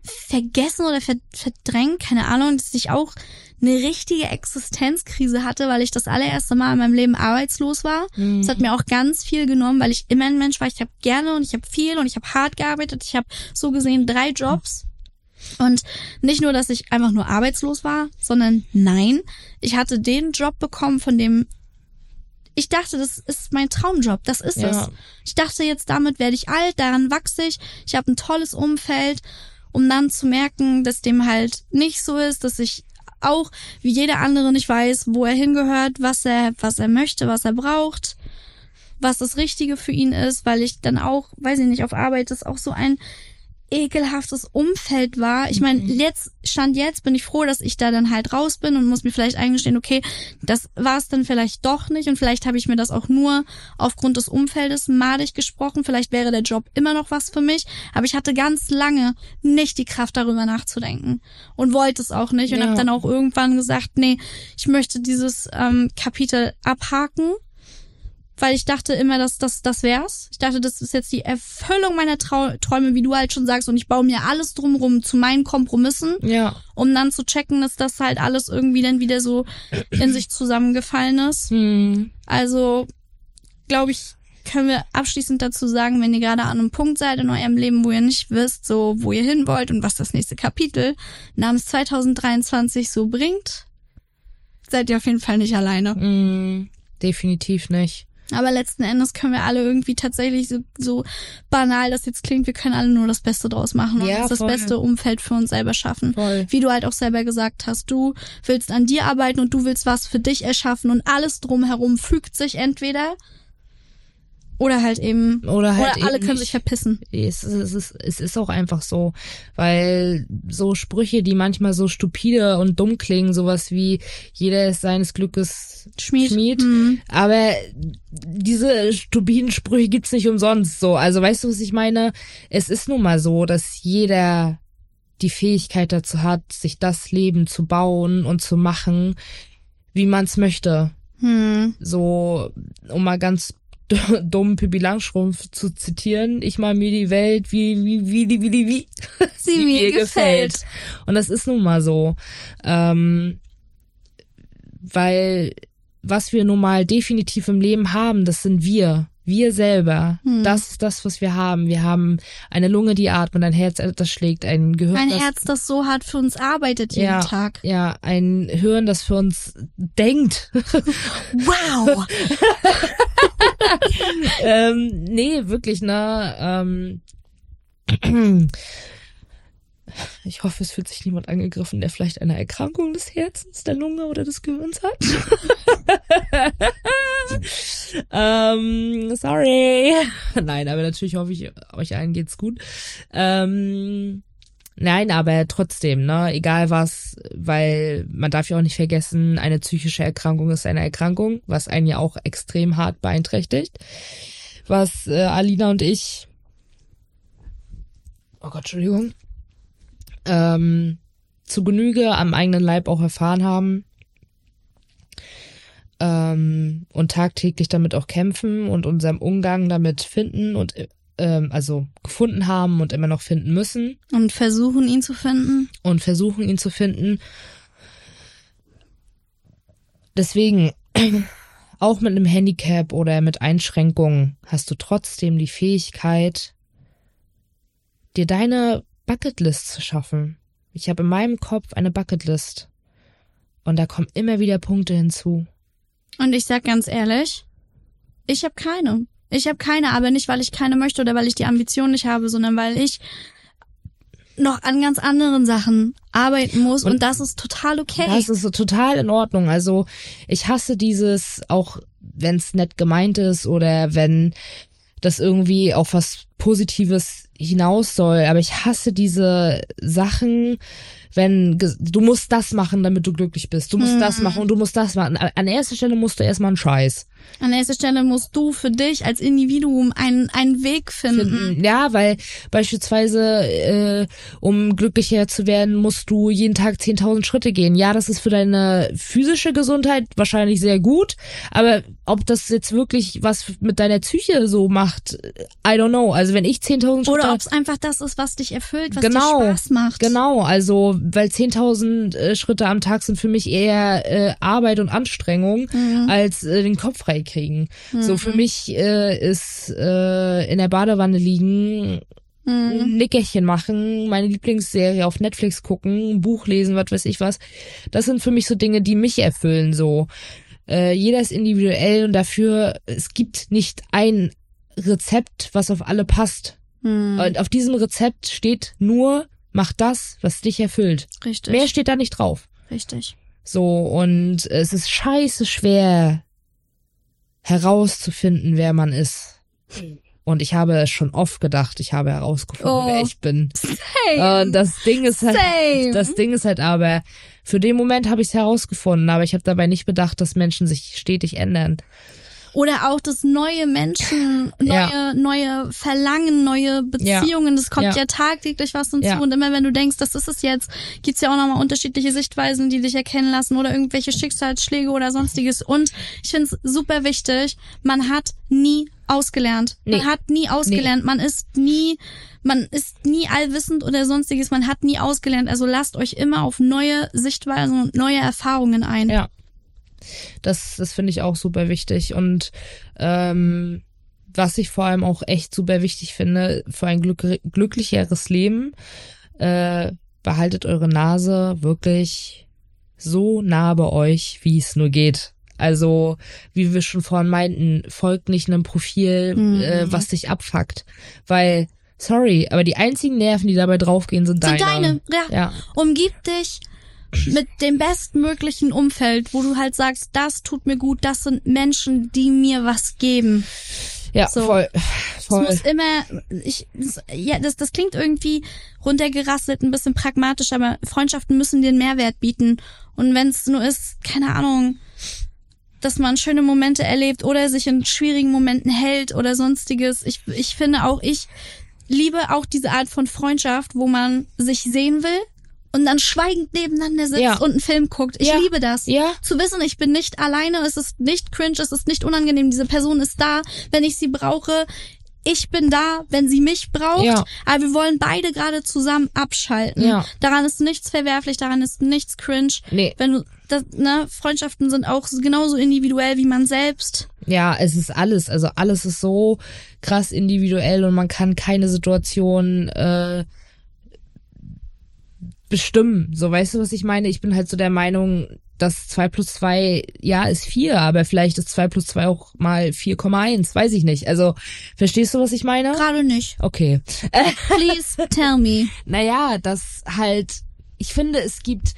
Speaker 1: vergessen oder verdrängt, keine Ahnung, dass ich auch eine richtige Existenzkrise hatte, weil ich das allererste Mal in meinem Leben arbeitslos war. Es mhm. hat mir auch ganz viel genommen, weil ich immer ein Mensch war. Ich habe gerne und ich habe viel und ich habe hart gearbeitet. Ich habe so gesehen drei Jobs. Und nicht nur, dass ich einfach nur arbeitslos war, sondern nein, ich hatte den Job bekommen, von dem ich dachte, das ist mein Traumjob, das ist ja. es. Ich dachte jetzt, damit werde ich alt, daran wachse ich, ich habe ein tolles Umfeld, um dann zu merken, dass dem halt nicht so ist, dass ich auch wie jeder andere nicht weiß, wo er hingehört, was er, was er möchte, was er braucht, was das Richtige für ihn ist, weil ich dann auch, weiß ich nicht, auf Arbeit ist auch so ein ekelhaftes Umfeld war. Ich meine, mhm. jetzt, stand jetzt, bin ich froh, dass ich da dann halt raus bin und muss mir vielleicht eingestehen, okay, das war es dann vielleicht doch nicht und vielleicht habe ich mir das auch nur aufgrund des Umfeldes madig gesprochen. Vielleicht wäre der Job immer noch was für mich, aber ich hatte ganz lange nicht die Kraft darüber nachzudenken und wollte es auch nicht und ja. habe dann auch irgendwann gesagt, nee, ich möchte dieses ähm, Kapitel abhaken weil ich dachte immer, dass das das wär's. Ich dachte, das ist jetzt die Erfüllung meiner Trau Träume, wie du halt schon sagst, und ich baue mir alles drumrum zu meinen Kompromissen,
Speaker 2: ja.
Speaker 1: um dann zu checken, dass das halt alles irgendwie dann wieder so in sich zusammengefallen ist.
Speaker 2: Hm.
Speaker 1: Also glaube ich, können wir abschließend dazu sagen, wenn ihr gerade an einem Punkt seid in eurem Leben, wo ihr nicht wisst, so wo ihr hin wollt und was das nächste Kapitel namens 2023 so bringt, seid ihr auf jeden Fall nicht alleine.
Speaker 2: Mm, definitiv nicht.
Speaker 1: Aber letzten Endes können wir alle irgendwie tatsächlich so, so banal das jetzt klingt, wir können alle nur das Beste draus machen und
Speaker 2: ja,
Speaker 1: uns das beste Umfeld für uns selber schaffen.
Speaker 2: Voll.
Speaker 1: Wie du halt auch selber gesagt hast, du willst an dir arbeiten und du willst was für dich erschaffen und alles drumherum fügt sich entweder oder halt eben.
Speaker 2: Oder halt.
Speaker 1: Oder alle
Speaker 2: eben
Speaker 1: können sich verpissen.
Speaker 2: Es, es, ist, es ist auch einfach so. Weil so Sprüche, die manchmal so stupide und dumm klingen, sowas wie jeder ist seines Glückes
Speaker 1: Schmied.
Speaker 2: Schmied. Mhm. Aber diese stupiden Sprüche gibt's nicht umsonst so. Also weißt du, was ich meine? Es ist nun mal so, dass jeder die Fähigkeit dazu hat, sich das Leben zu bauen und zu machen, wie man's möchte.
Speaker 1: Hm.
Speaker 2: So, um mal ganz dumm Pippi Langschrumpf zu zitieren, ich mal mir die Welt wie, wie, wie, wie, wie, wie,
Speaker 1: sie wie mir gefällt. gefällt.
Speaker 2: Und das ist nun mal so. Ähm, weil was wir nun mal definitiv im Leben haben, das sind wir. Wir selber. Hm. Das ist das, was wir haben. Wir haben eine Lunge, die atmet, ein Herz, das schlägt, ein Gehirn.
Speaker 1: Ein
Speaker 2: das,
Speaker 1: Herz, das so hart für uns arbeitet jeden
Speaker 2: ja,
Speaker 1: Tag.
Speaker 2: Ja, ein Hirn, das für uns denkt.
Speaker 1: Wow!
Speaker 2: ähm, nee, wirklich, ne? Ähm, ich hoffe, es fühlt sich niemand angegriffen, der vielleicht eine Erkrankung des Herzens, der Lunge oder des Gehirns hat. ähm, sorry. Nein, aber natürlich hoffe ich, euch allen geht's gut. Ähm, nein, aber trotzdem, ne, egal was, weil man darf ja auch nicht vergessen, eine psychische Erkrankung ist eine Erkrankung, was einen ja auch extrem hart beeinträchtigt. Was äh, Alina und ich Oh Gott, Entschuldigung ähm, zu Genüge am eigenen Leib auch erfahren haben ähm, und tagtäglich damit auch kämpfen und unserem Umgang damit finden und ähm, also gefunden haben und immer noch finden müssen.
Speaker 1: Und versuchen ihn zu finden.
Speaker 2: Und versuchen ihn zu finden. Deswegen, auch mit einem Handicap oder mit Einschränkungen hast du trotzdem die Fähigkeit, dir deine Bucketlist zu schaffen. Ich habe in meinem Kopf eine Bucketlist. Und da kommen immer wieder Punkte hinzu.
Speaker 1: Und ich sag ganz ehrlich, ich habe keine. Ich habe keine, aber nicht, weil ich keine möchte oder weil ich die Ambition nicht habe, sondern weil ich noch an ganz anderen Sachen arbeiten muss und, und das ist total okay.
Speaker 2: Das ist total in Ordnung. Also ich hasse dieses, auch wenn es nett gemeint ist oder wenn das irgendwie auch was Positives hinaus soll, aber ich hasse diese Sachen, wenn du musst das machen, damit du glücklich bist. Du musst
Speaker 1: Mhm.
Speaker 2: das machen und du musst das machen. An erster Stelle musst du erstmal einen Scheiß
Speaker 1: An erster Stelle musst du für dich als Individuum einen, einen Weg finden.
Speaker 2: finden. Ja, weil beispielsweise, äh, um glücklicher zu werden, musst du jeden Tag 10.000 Schritte gehen. Ja, das ist für deine physische Gesundheit wahrscheinlich sehr gut, aber ob das jetzt wirklich was mit deiner Psyche so macht, I don't know. Also wenn ich 10.000 Schritte...
Speaker 1: Oder ob es einfach das ist, was dich erfüllt, was
Speaker 2: Genau,
Speaker 1: dir Spaß macht.
Speaker 2: Genau, also weil 10.000 äh, Schritte am Tag sind für mich eher äh, Arbeit und Anstrengung als äh, den Kopf frei kriegen. So für mich äh, ist äh, in der Badewanne liegen, ein Nickerchen machen, meine Lieblingsserie auf Netflix gucken, ein Buch lesen, was weiß ich was. Das sind für mich so Dinge, die mich erfüllen. So äh, jeder ist individuell und dafür es gibt nicht ein Rezept, was auf alle passt.
Speaker 1: Hm,
Speaker 2: Und auf diesem Rezept steht nur, mach das, was dich erfüllt.
Speaker 1: richtig.
Speaker 2: Mehr steht da nicht drauf.
Speaker 1: richtig.
Speaker 2: So, und es ist scheiße schwer herauszufinden, wer man ist. Und ich habe es schon oft gedacht, ich habe herausgefunden,
Speaker 1: Oh.
Speaker 2: wer ich bin.
Speaker 1: Hey,
Speaker 2: Und das Ding ist halt,
Speaker 1: same.
Speaker 2: das Ding ist halt aber, für den Moment habe ich es herausgefunden, aber ich habe dabei nicht bedacht, dass Menschen sich stetig ändern.
Speaker 1: Oder auch das neue Menschen, neue,
Speaker 2: Ja.
Speaker 1: neue Verlangen, neue Beziehungen. Das kommt ja,
Speaker 2: Ja.
Speaker 1: tagtäglich was hinzu. Und immer wenn du denkst, das ist es jetzt, gibt's ja auch nochmal unterschiedliche Sichtweisen, die dich erkennen lassen oder irgendwelche Schicksalsschläge oder sonstiges. Und ich finde es super wichtig, man hat nie ausgelernt. Man
Speaker 2: Nee.
Speaker 1: hat nie ausgelernt. Man ist nie, man ist nie allwissend oder sonstiges. Man hat nie ausgelernt. Also lasst euch immer auf neue Sichtweisen und neue Erfahrungen ein.
Speaker 2: Ja. Das, das finde ich auch super wichtig. Und ähm, was ich vor allem auch echt super wichtig finde, für ein glück glücklicheres Leben, äh, behaltet eure Nase wirklich so nah bei euch, wie es nur geht. Also, wie wir schon vorhin meinten, folgt nicht einem Profil,
Speaker 1: Mhm.
Speaker 2: äh, was dich abfuckt. Weil, sorry, aber die einzigen Nerven, die dabei draufgehen, sind deine.
Speaker 1: Sind deine, ja.
Speaker 2: Ja.
Speaker 1: Umgib dich mit dem bestmöglichen Umfeld, wo du halt sagst, das tut mir gut, das sind Menschen, die mir was geben.
Speaker 2: Ja,
Speaker 1: So.
Speaker 2: voll.
Speaker 1: Es
Speaker 2: voll.
Speaker 1: muss immer, ich, das- ja, das, das klingt irgendwie runtergerasselt, ein bisschen pragmatisch, aber Freundschaften müssen dir einen Mehrwert bieten. Und wenn es nur ist, keine Ahnung, dass man schöne Momente erlebt oder sich in schwierigen Momenten hält oder sonstiges. Ich, ich finde auch, ich liebe auch diese Art von Freundschaft, wo man sich sehen will und dann schweigend nebeneinander sitzt
Speaker 2: Ja.
Speaker 1: und einen Film guckt. Ich
Speaker 2: Ja.
Speaker 1: liebe das.
Speaker 2: Ja.
Speaker 1: Zu wissen, ich bin nicht alleine, es ist nicht cringe, es ist nicht unangenehm. Diese Person ist da, wenn ich sie brauche. Ich bin da, wenn sie mich braucht.
Speaker 2: Ja.
Speaker 1: Aber wir wollen beide gerade zusammen abschalten.
Speaker 2: Ja.
Speaker 1: Daran ist nichts verwerflich, daran ist nichts cringe.
Speaker 2: Nee.
Speaker 1: Wenn du, das, ne, Freundschaften sind auch genauso individuell wie man selbst.
Speaker 2: Ja, es ist alles. Also alles ist so krass individuell und man kann keine Situation äh, bestimmen. So, weißt du, was ich meine? Ich bin halt so der Meinung, dass zwei plus zwei ja, ist vier, aber vielleicht ist zwei plus zwei auch mal 4,1. Weiß ich nicht. Also, verstehst du, was ich meine?
Speaker 1: Gerade nicht.
Speaker 2: Okay.
Speaker 1: Please tell me.
Speaker 2: Naja, das halt, ich finde, es gibt,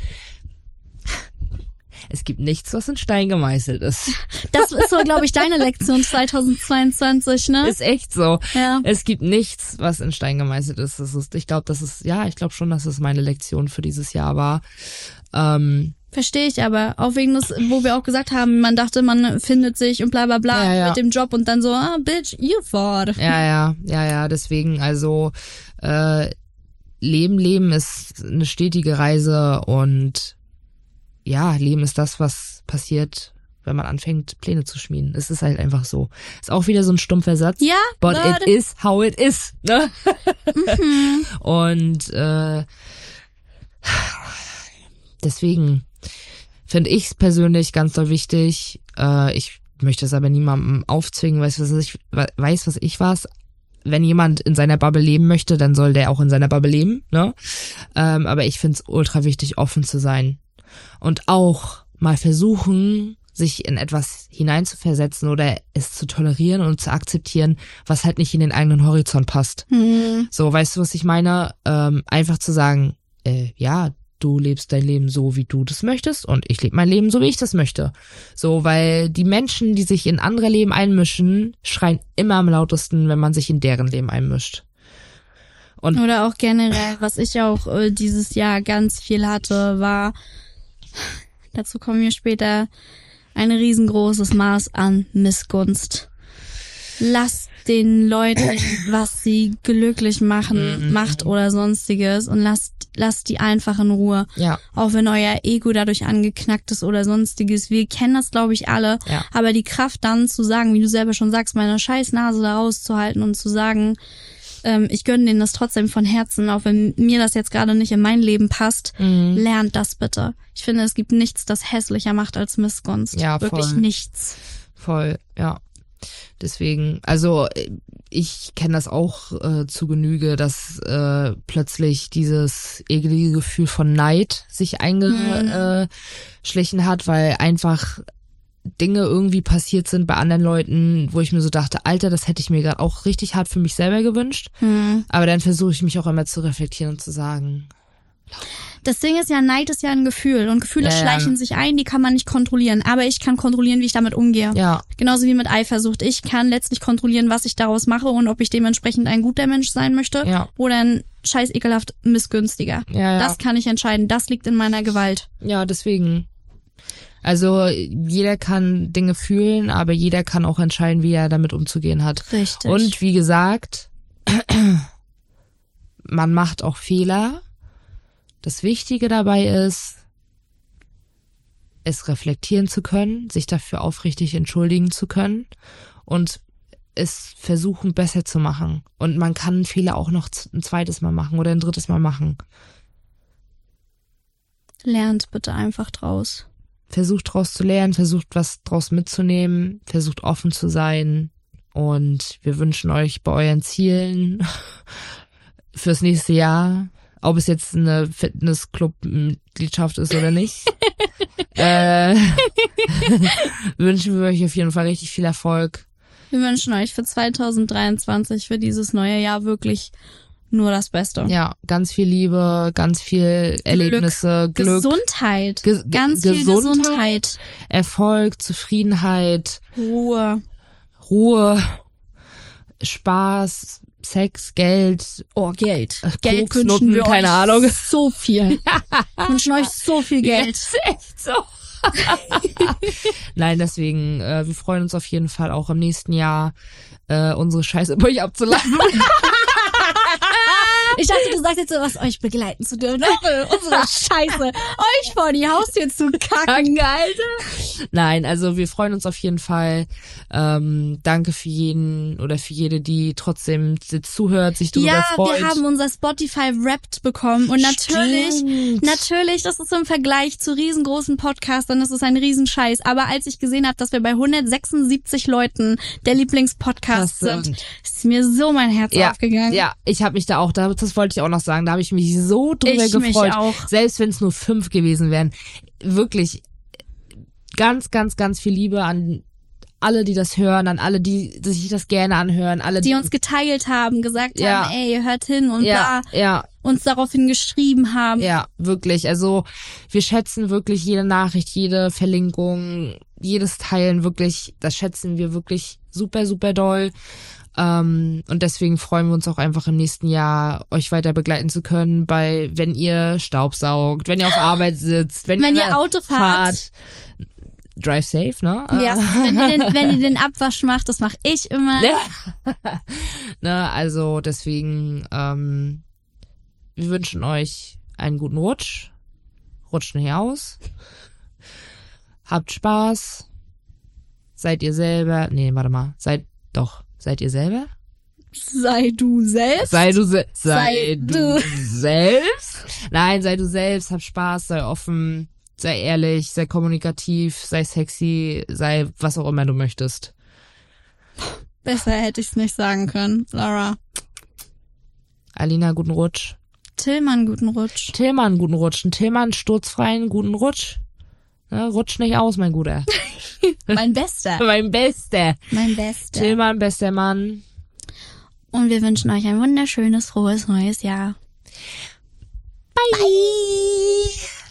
Speaker 2: es gibt nichts, was in Stein gemeißelt ist.
Speaker 1: Das ist so, glaube ich, deine Lektion 2022, ne?
Speaker 2: Ist echt so.
Speaker 1: Ja.
Speaker 2: Es gibt nichts, was in Stein gemeißelt ist. Das ist ich glaube, das ist, ja, ich glaube schon, dass es meine Lektion für dieses Jahr war. Ähm,
Speaker 1: Verstehe ich aber. Auch wegen des, wo wir auch gesagt haben, man dachte, man findet sich und bla bla bla
Speaker 2: Ja, ja.
Speaker 1: mit dem Job und dann so, ah, bitch, you fought.
Speaker 2: ja, ja, ja, ja, deswegen, also, äh, Leben, Leben ist eine stetige Reise und ja, Leben ist das, was passiert, wenn man anfängt, Pläne zu schmieden. Es ist halt einfach so. Ist auch wieder so ein stumpfer Satz.
Speaker 1: Ja,
Speaker 2: But
Speaker 1: but-
Speaker 2: it is how it is. Ne? Und äh, deswegen finde ich es persönlich ganz doll wichtig. Äh, ich möchte es aber niemandem aufzwingen, weiß was ich weiß, was ich was. Wenn jemand in seiner Bubble leben möchte, dann soll der auch in seiner Bubble leben. Ne? Ähm, aber ich finde es ultra wichtig, offen zu sein und auch mal versuchen, sich in etwas hineinzuversetzen oder es zu tolerieren und zu akzeptieren, was halt nicht in den eigenen Horizont passt.
Speaker 1: Hm.
Speaker 2: So, weißt du, was ich meine? Ähm, einfach zu sagen, äh, ja, du lebst dein Leben so, wie du das möchtest und ich lebe mein Leben so, wie ich das möchte. So, weil die Menschen, die sich in andere Leben einmischen, schreien immer am lautesten, wenn man sich in deren Leben einmischt. Und
Speaker 1: Oder auch generell, was ich auch äh, dieses Jahr ganz viel hatte, war, dazu kommen wir später, ein riesengroßes Maß an Missgunst. Lasst den Leuten, was sie glücklich machen, macht oder sonstiges und lasst, lasst die einfach in Ruhe.
Speaker 2: ja,
Speaker 1: Auch wenn euer Ego dadurch angeknackt ist oder sonstiges. Wir kennen das, glaube ich, alle.
Speaker 2: Ja.
Speaker 1: Aber die Kraft dann zu sagen, wie du selber schon sagst, meine scheiß Nase da rauszuhalten und zu sagen, ähm, ich gönne denen das trotzdem von Herzen, auch wenn mir das jetzt gerade nicht in mein Leben passt.
Speaker 2: Mhm.
Speaker 1: Lernt das bitte. Ich finde, es gibt nichts, das hässlicher macht als Missgunst.
Speaker 2: Ja,
Speaker 1: Wirklich
Speaker 2: voll.
Speaker 1: nichts.
Speaker 2: voll, ja. Deswegen, also äh, ich kenne das auch äh, zu Genüge, dass äh, plötzlich dieses ekelige Gefühl von Neid sich eingeschlichen hat, weil einfach Dinge irgendwie passiert sind bei anderen Leuten, wo ich mir so dachte, Alter, das hätte ich mir gerade auch richtig hart für mich selber gewünscht.
Speaker 1: Hm.
Speaker 2: Aber dann versuche ich mich auch immer zu reflektieren und zu sagen,
Speaker 1: Das Ding ist ja, Neid ist ja ein Gefühl und Gefühle
Speaker 2: Ja, ja.
Speaker 1: schleichen sich ein, die kann man nicht kontrollilieren. Aber ich kann kontrollieren, wie ich damit umgehe.
Speaker 2: ja,
Speaker 1: Genauso wie mit Eifersucht. Ich kann letztlich kontrollieren, was ich daraus mache und ob ich dementsprechend ein guter Mensch sein möchte
Speaker 2: Ja.
Speaker 1: oder ein scheiß ekelhaft missgünstiger.
Speaker 2: ja, ja.
Speaker 1: Das kann ich entscheiden. Das liegt in meiner Gewalt.
Speaker 2: Ja, deswegen. Also jeder kann Dinge fühlen, aber jeder kann auch entscheiden, wie er damit umzugehen hat.
Speaker 1: Richtig.
Speaker 2: Und wie gesagt, man macht auch Fehler. Das Wichtige dabei ist, es reflektieren zu können, sich dafür aufrichtig entschuldigen zu können und es versuchen besser zu machen. Und man kann Fehler auch noch ein zweites Mal machen oder ein drittes Mal machen.
Speaker 1: lernt bitte einfach draus.
Speaker 2: Versucht draus zu lernen, versucht was draus mitzunehmen, versucht offen zu sein und wir wünschen euch bei euren Zielen fürs nächste Jahr, ob es jetzt eine Fitnessclub-Mitgliedschaft ist oder nicht, äh, wünschen wir euch auf jeden Fall richtig viel Erfolg.
Speaker 1: Wir wünschen euch für 2023, für dieses neue Jahr wirklich nur das Beste.
Speaker 2: Ja, ganz viel Liebe, ganz viel Erlebnisse, Glück,
Speaker 1: Gesundheit.
Speaker 2: Ge-
Speaker 1: Ganz viel
Speaker 2: Gesundheit. Erfolg, Zufriedenheit,
Speaker 1: Ruhe.
Speaker 2: Ruhe, Spaß, Sex, Geld,
Speaker 1: Oh, Geld.
Speaker 2: Äh,
Speaker 1: Geld
Speaker 2: Koks,
Speaker 1: wünschen
Speaker 2: Nutten,
Speaker 1: wir
Speaker 2: keine Ahnung.
Speaker 1: so viel. Wir wünschen euch so viel Geld.
Speaker 2: Jetzt echt so. Nein, deswegen, äh, wir freuen uns auf jeden Fall auch im nächsten Jahr, äh, unsere Scheiße bei euch abzulassen.
Speaker 1: Ich dachte, du sagst jetzt so, was euch begleiten zu dürfen. Unsere, unsere Scheiße. Euch vor die Haustür zu kacken.
Speaker 2: Alter. Nein, also wir freuen uns auf jeden Fall. Ähm, danke für jeden oder für jede, die trotzdem zuhört, sich darüber
Speaker 1: Ja,
Speaker 2: freut.
Speaker 1: wir haben unser Spotify Wrapped bekommen und natürlich,
Speaker 2: Stimmt.
Speaker 1: natürlich, das ist im Vergleich zu riesengroßen Podcastern, das ist ein Riesenscheiß. Aber als ich gesehen habe, dass wir bei 176 Leuten der Lieblingspodcast sind, ist mir so mein Herz
Speaker 2: ja,
Speaker 1: aufgegangen.
Speaker 2: Ja, ich habe mich da auch, da- das wollte ich auch noch sagen, da habe ich mich so drüber
Speaker 1: Ich
Speaker 2: gefreut.
Speaker 1: auch.
Speaker 2: Selbst wenn es nur fünf gewesen wären. Wirklich ganz, ganz, ganz viel Liebe an alle, die das hören, an alle, die sich das gerne anhören, alle,
Speaker 1: Die uns geteilt haben, gesagt
Speaker 2: Ja.
Speaker 1: haben, ey, hört hin und
Speaker 2: ja,
Speaker 1: da
Speaker 2: ja,
Speaker 1: uns daraufhin geschrieben haben.
Speaker 2: ja, wirklich. Also wir schätzen wirklich jede Nachricht, jede Verlinkung, jedes Teilen wirklich, das schätzen wir wirklich super, super doll. Ähm, und deswegen freuen wir uns auch einfach im nächsten Jahr, euch weiter begleiten zu können, bei, wenn ihr Staubsaugt, wenn ihr auf Arbeit sitzt, wenn,
Speaker 1: Wenn
Speaker 2: ihr,
Speaker 1: ihr Auto fahrt.
Speaker 2: Drive safe, ne?
Speaker 1: Ja, wenn ihr, den, wenn ihr den Abwasch macht, das mache ich immer.
Speaker 2: ne, also deswegen, ähm, wir wünschen euch einen guten Rutsch. Rutscht nicht aus. Habt Spaß. Seid ihr selber. Nee, warte mal. Seid doch. Seid ihr selber?
Speaker 1: Sei du selbst.
Speaker 2: Sei du, se sei
Speaker 1: Sei
Speaker 2: du, selbst? Nein, sei du selbst, hab Spaß, sei offen, sei ehrlich, sei kommunikativ, sei sexy, sei was auch immer du möchtest.
Speaker 1: Besser hätte ich's nicht sagen können. Laura.
Speaker 2: Alina, guten Rutsch.
Speaker 1: Tillmann, guten Rutsch.
Speaker 2: Tillmann, guten Rutsch. Tillmann, sturzfreien, guten Rutsch. Ne, rutsch nicht aus, mein Guter.
Speaker 1: Mein Bester.
Speaker 2: mein Bester.
Speaker 1: Mein Bester.
Speaker 2: Tillmann, bester Mann.
Speaker 1: Und wir wünschen euch ein wunderschönes, frohes neues Jahr.
Speaker 2: Bye.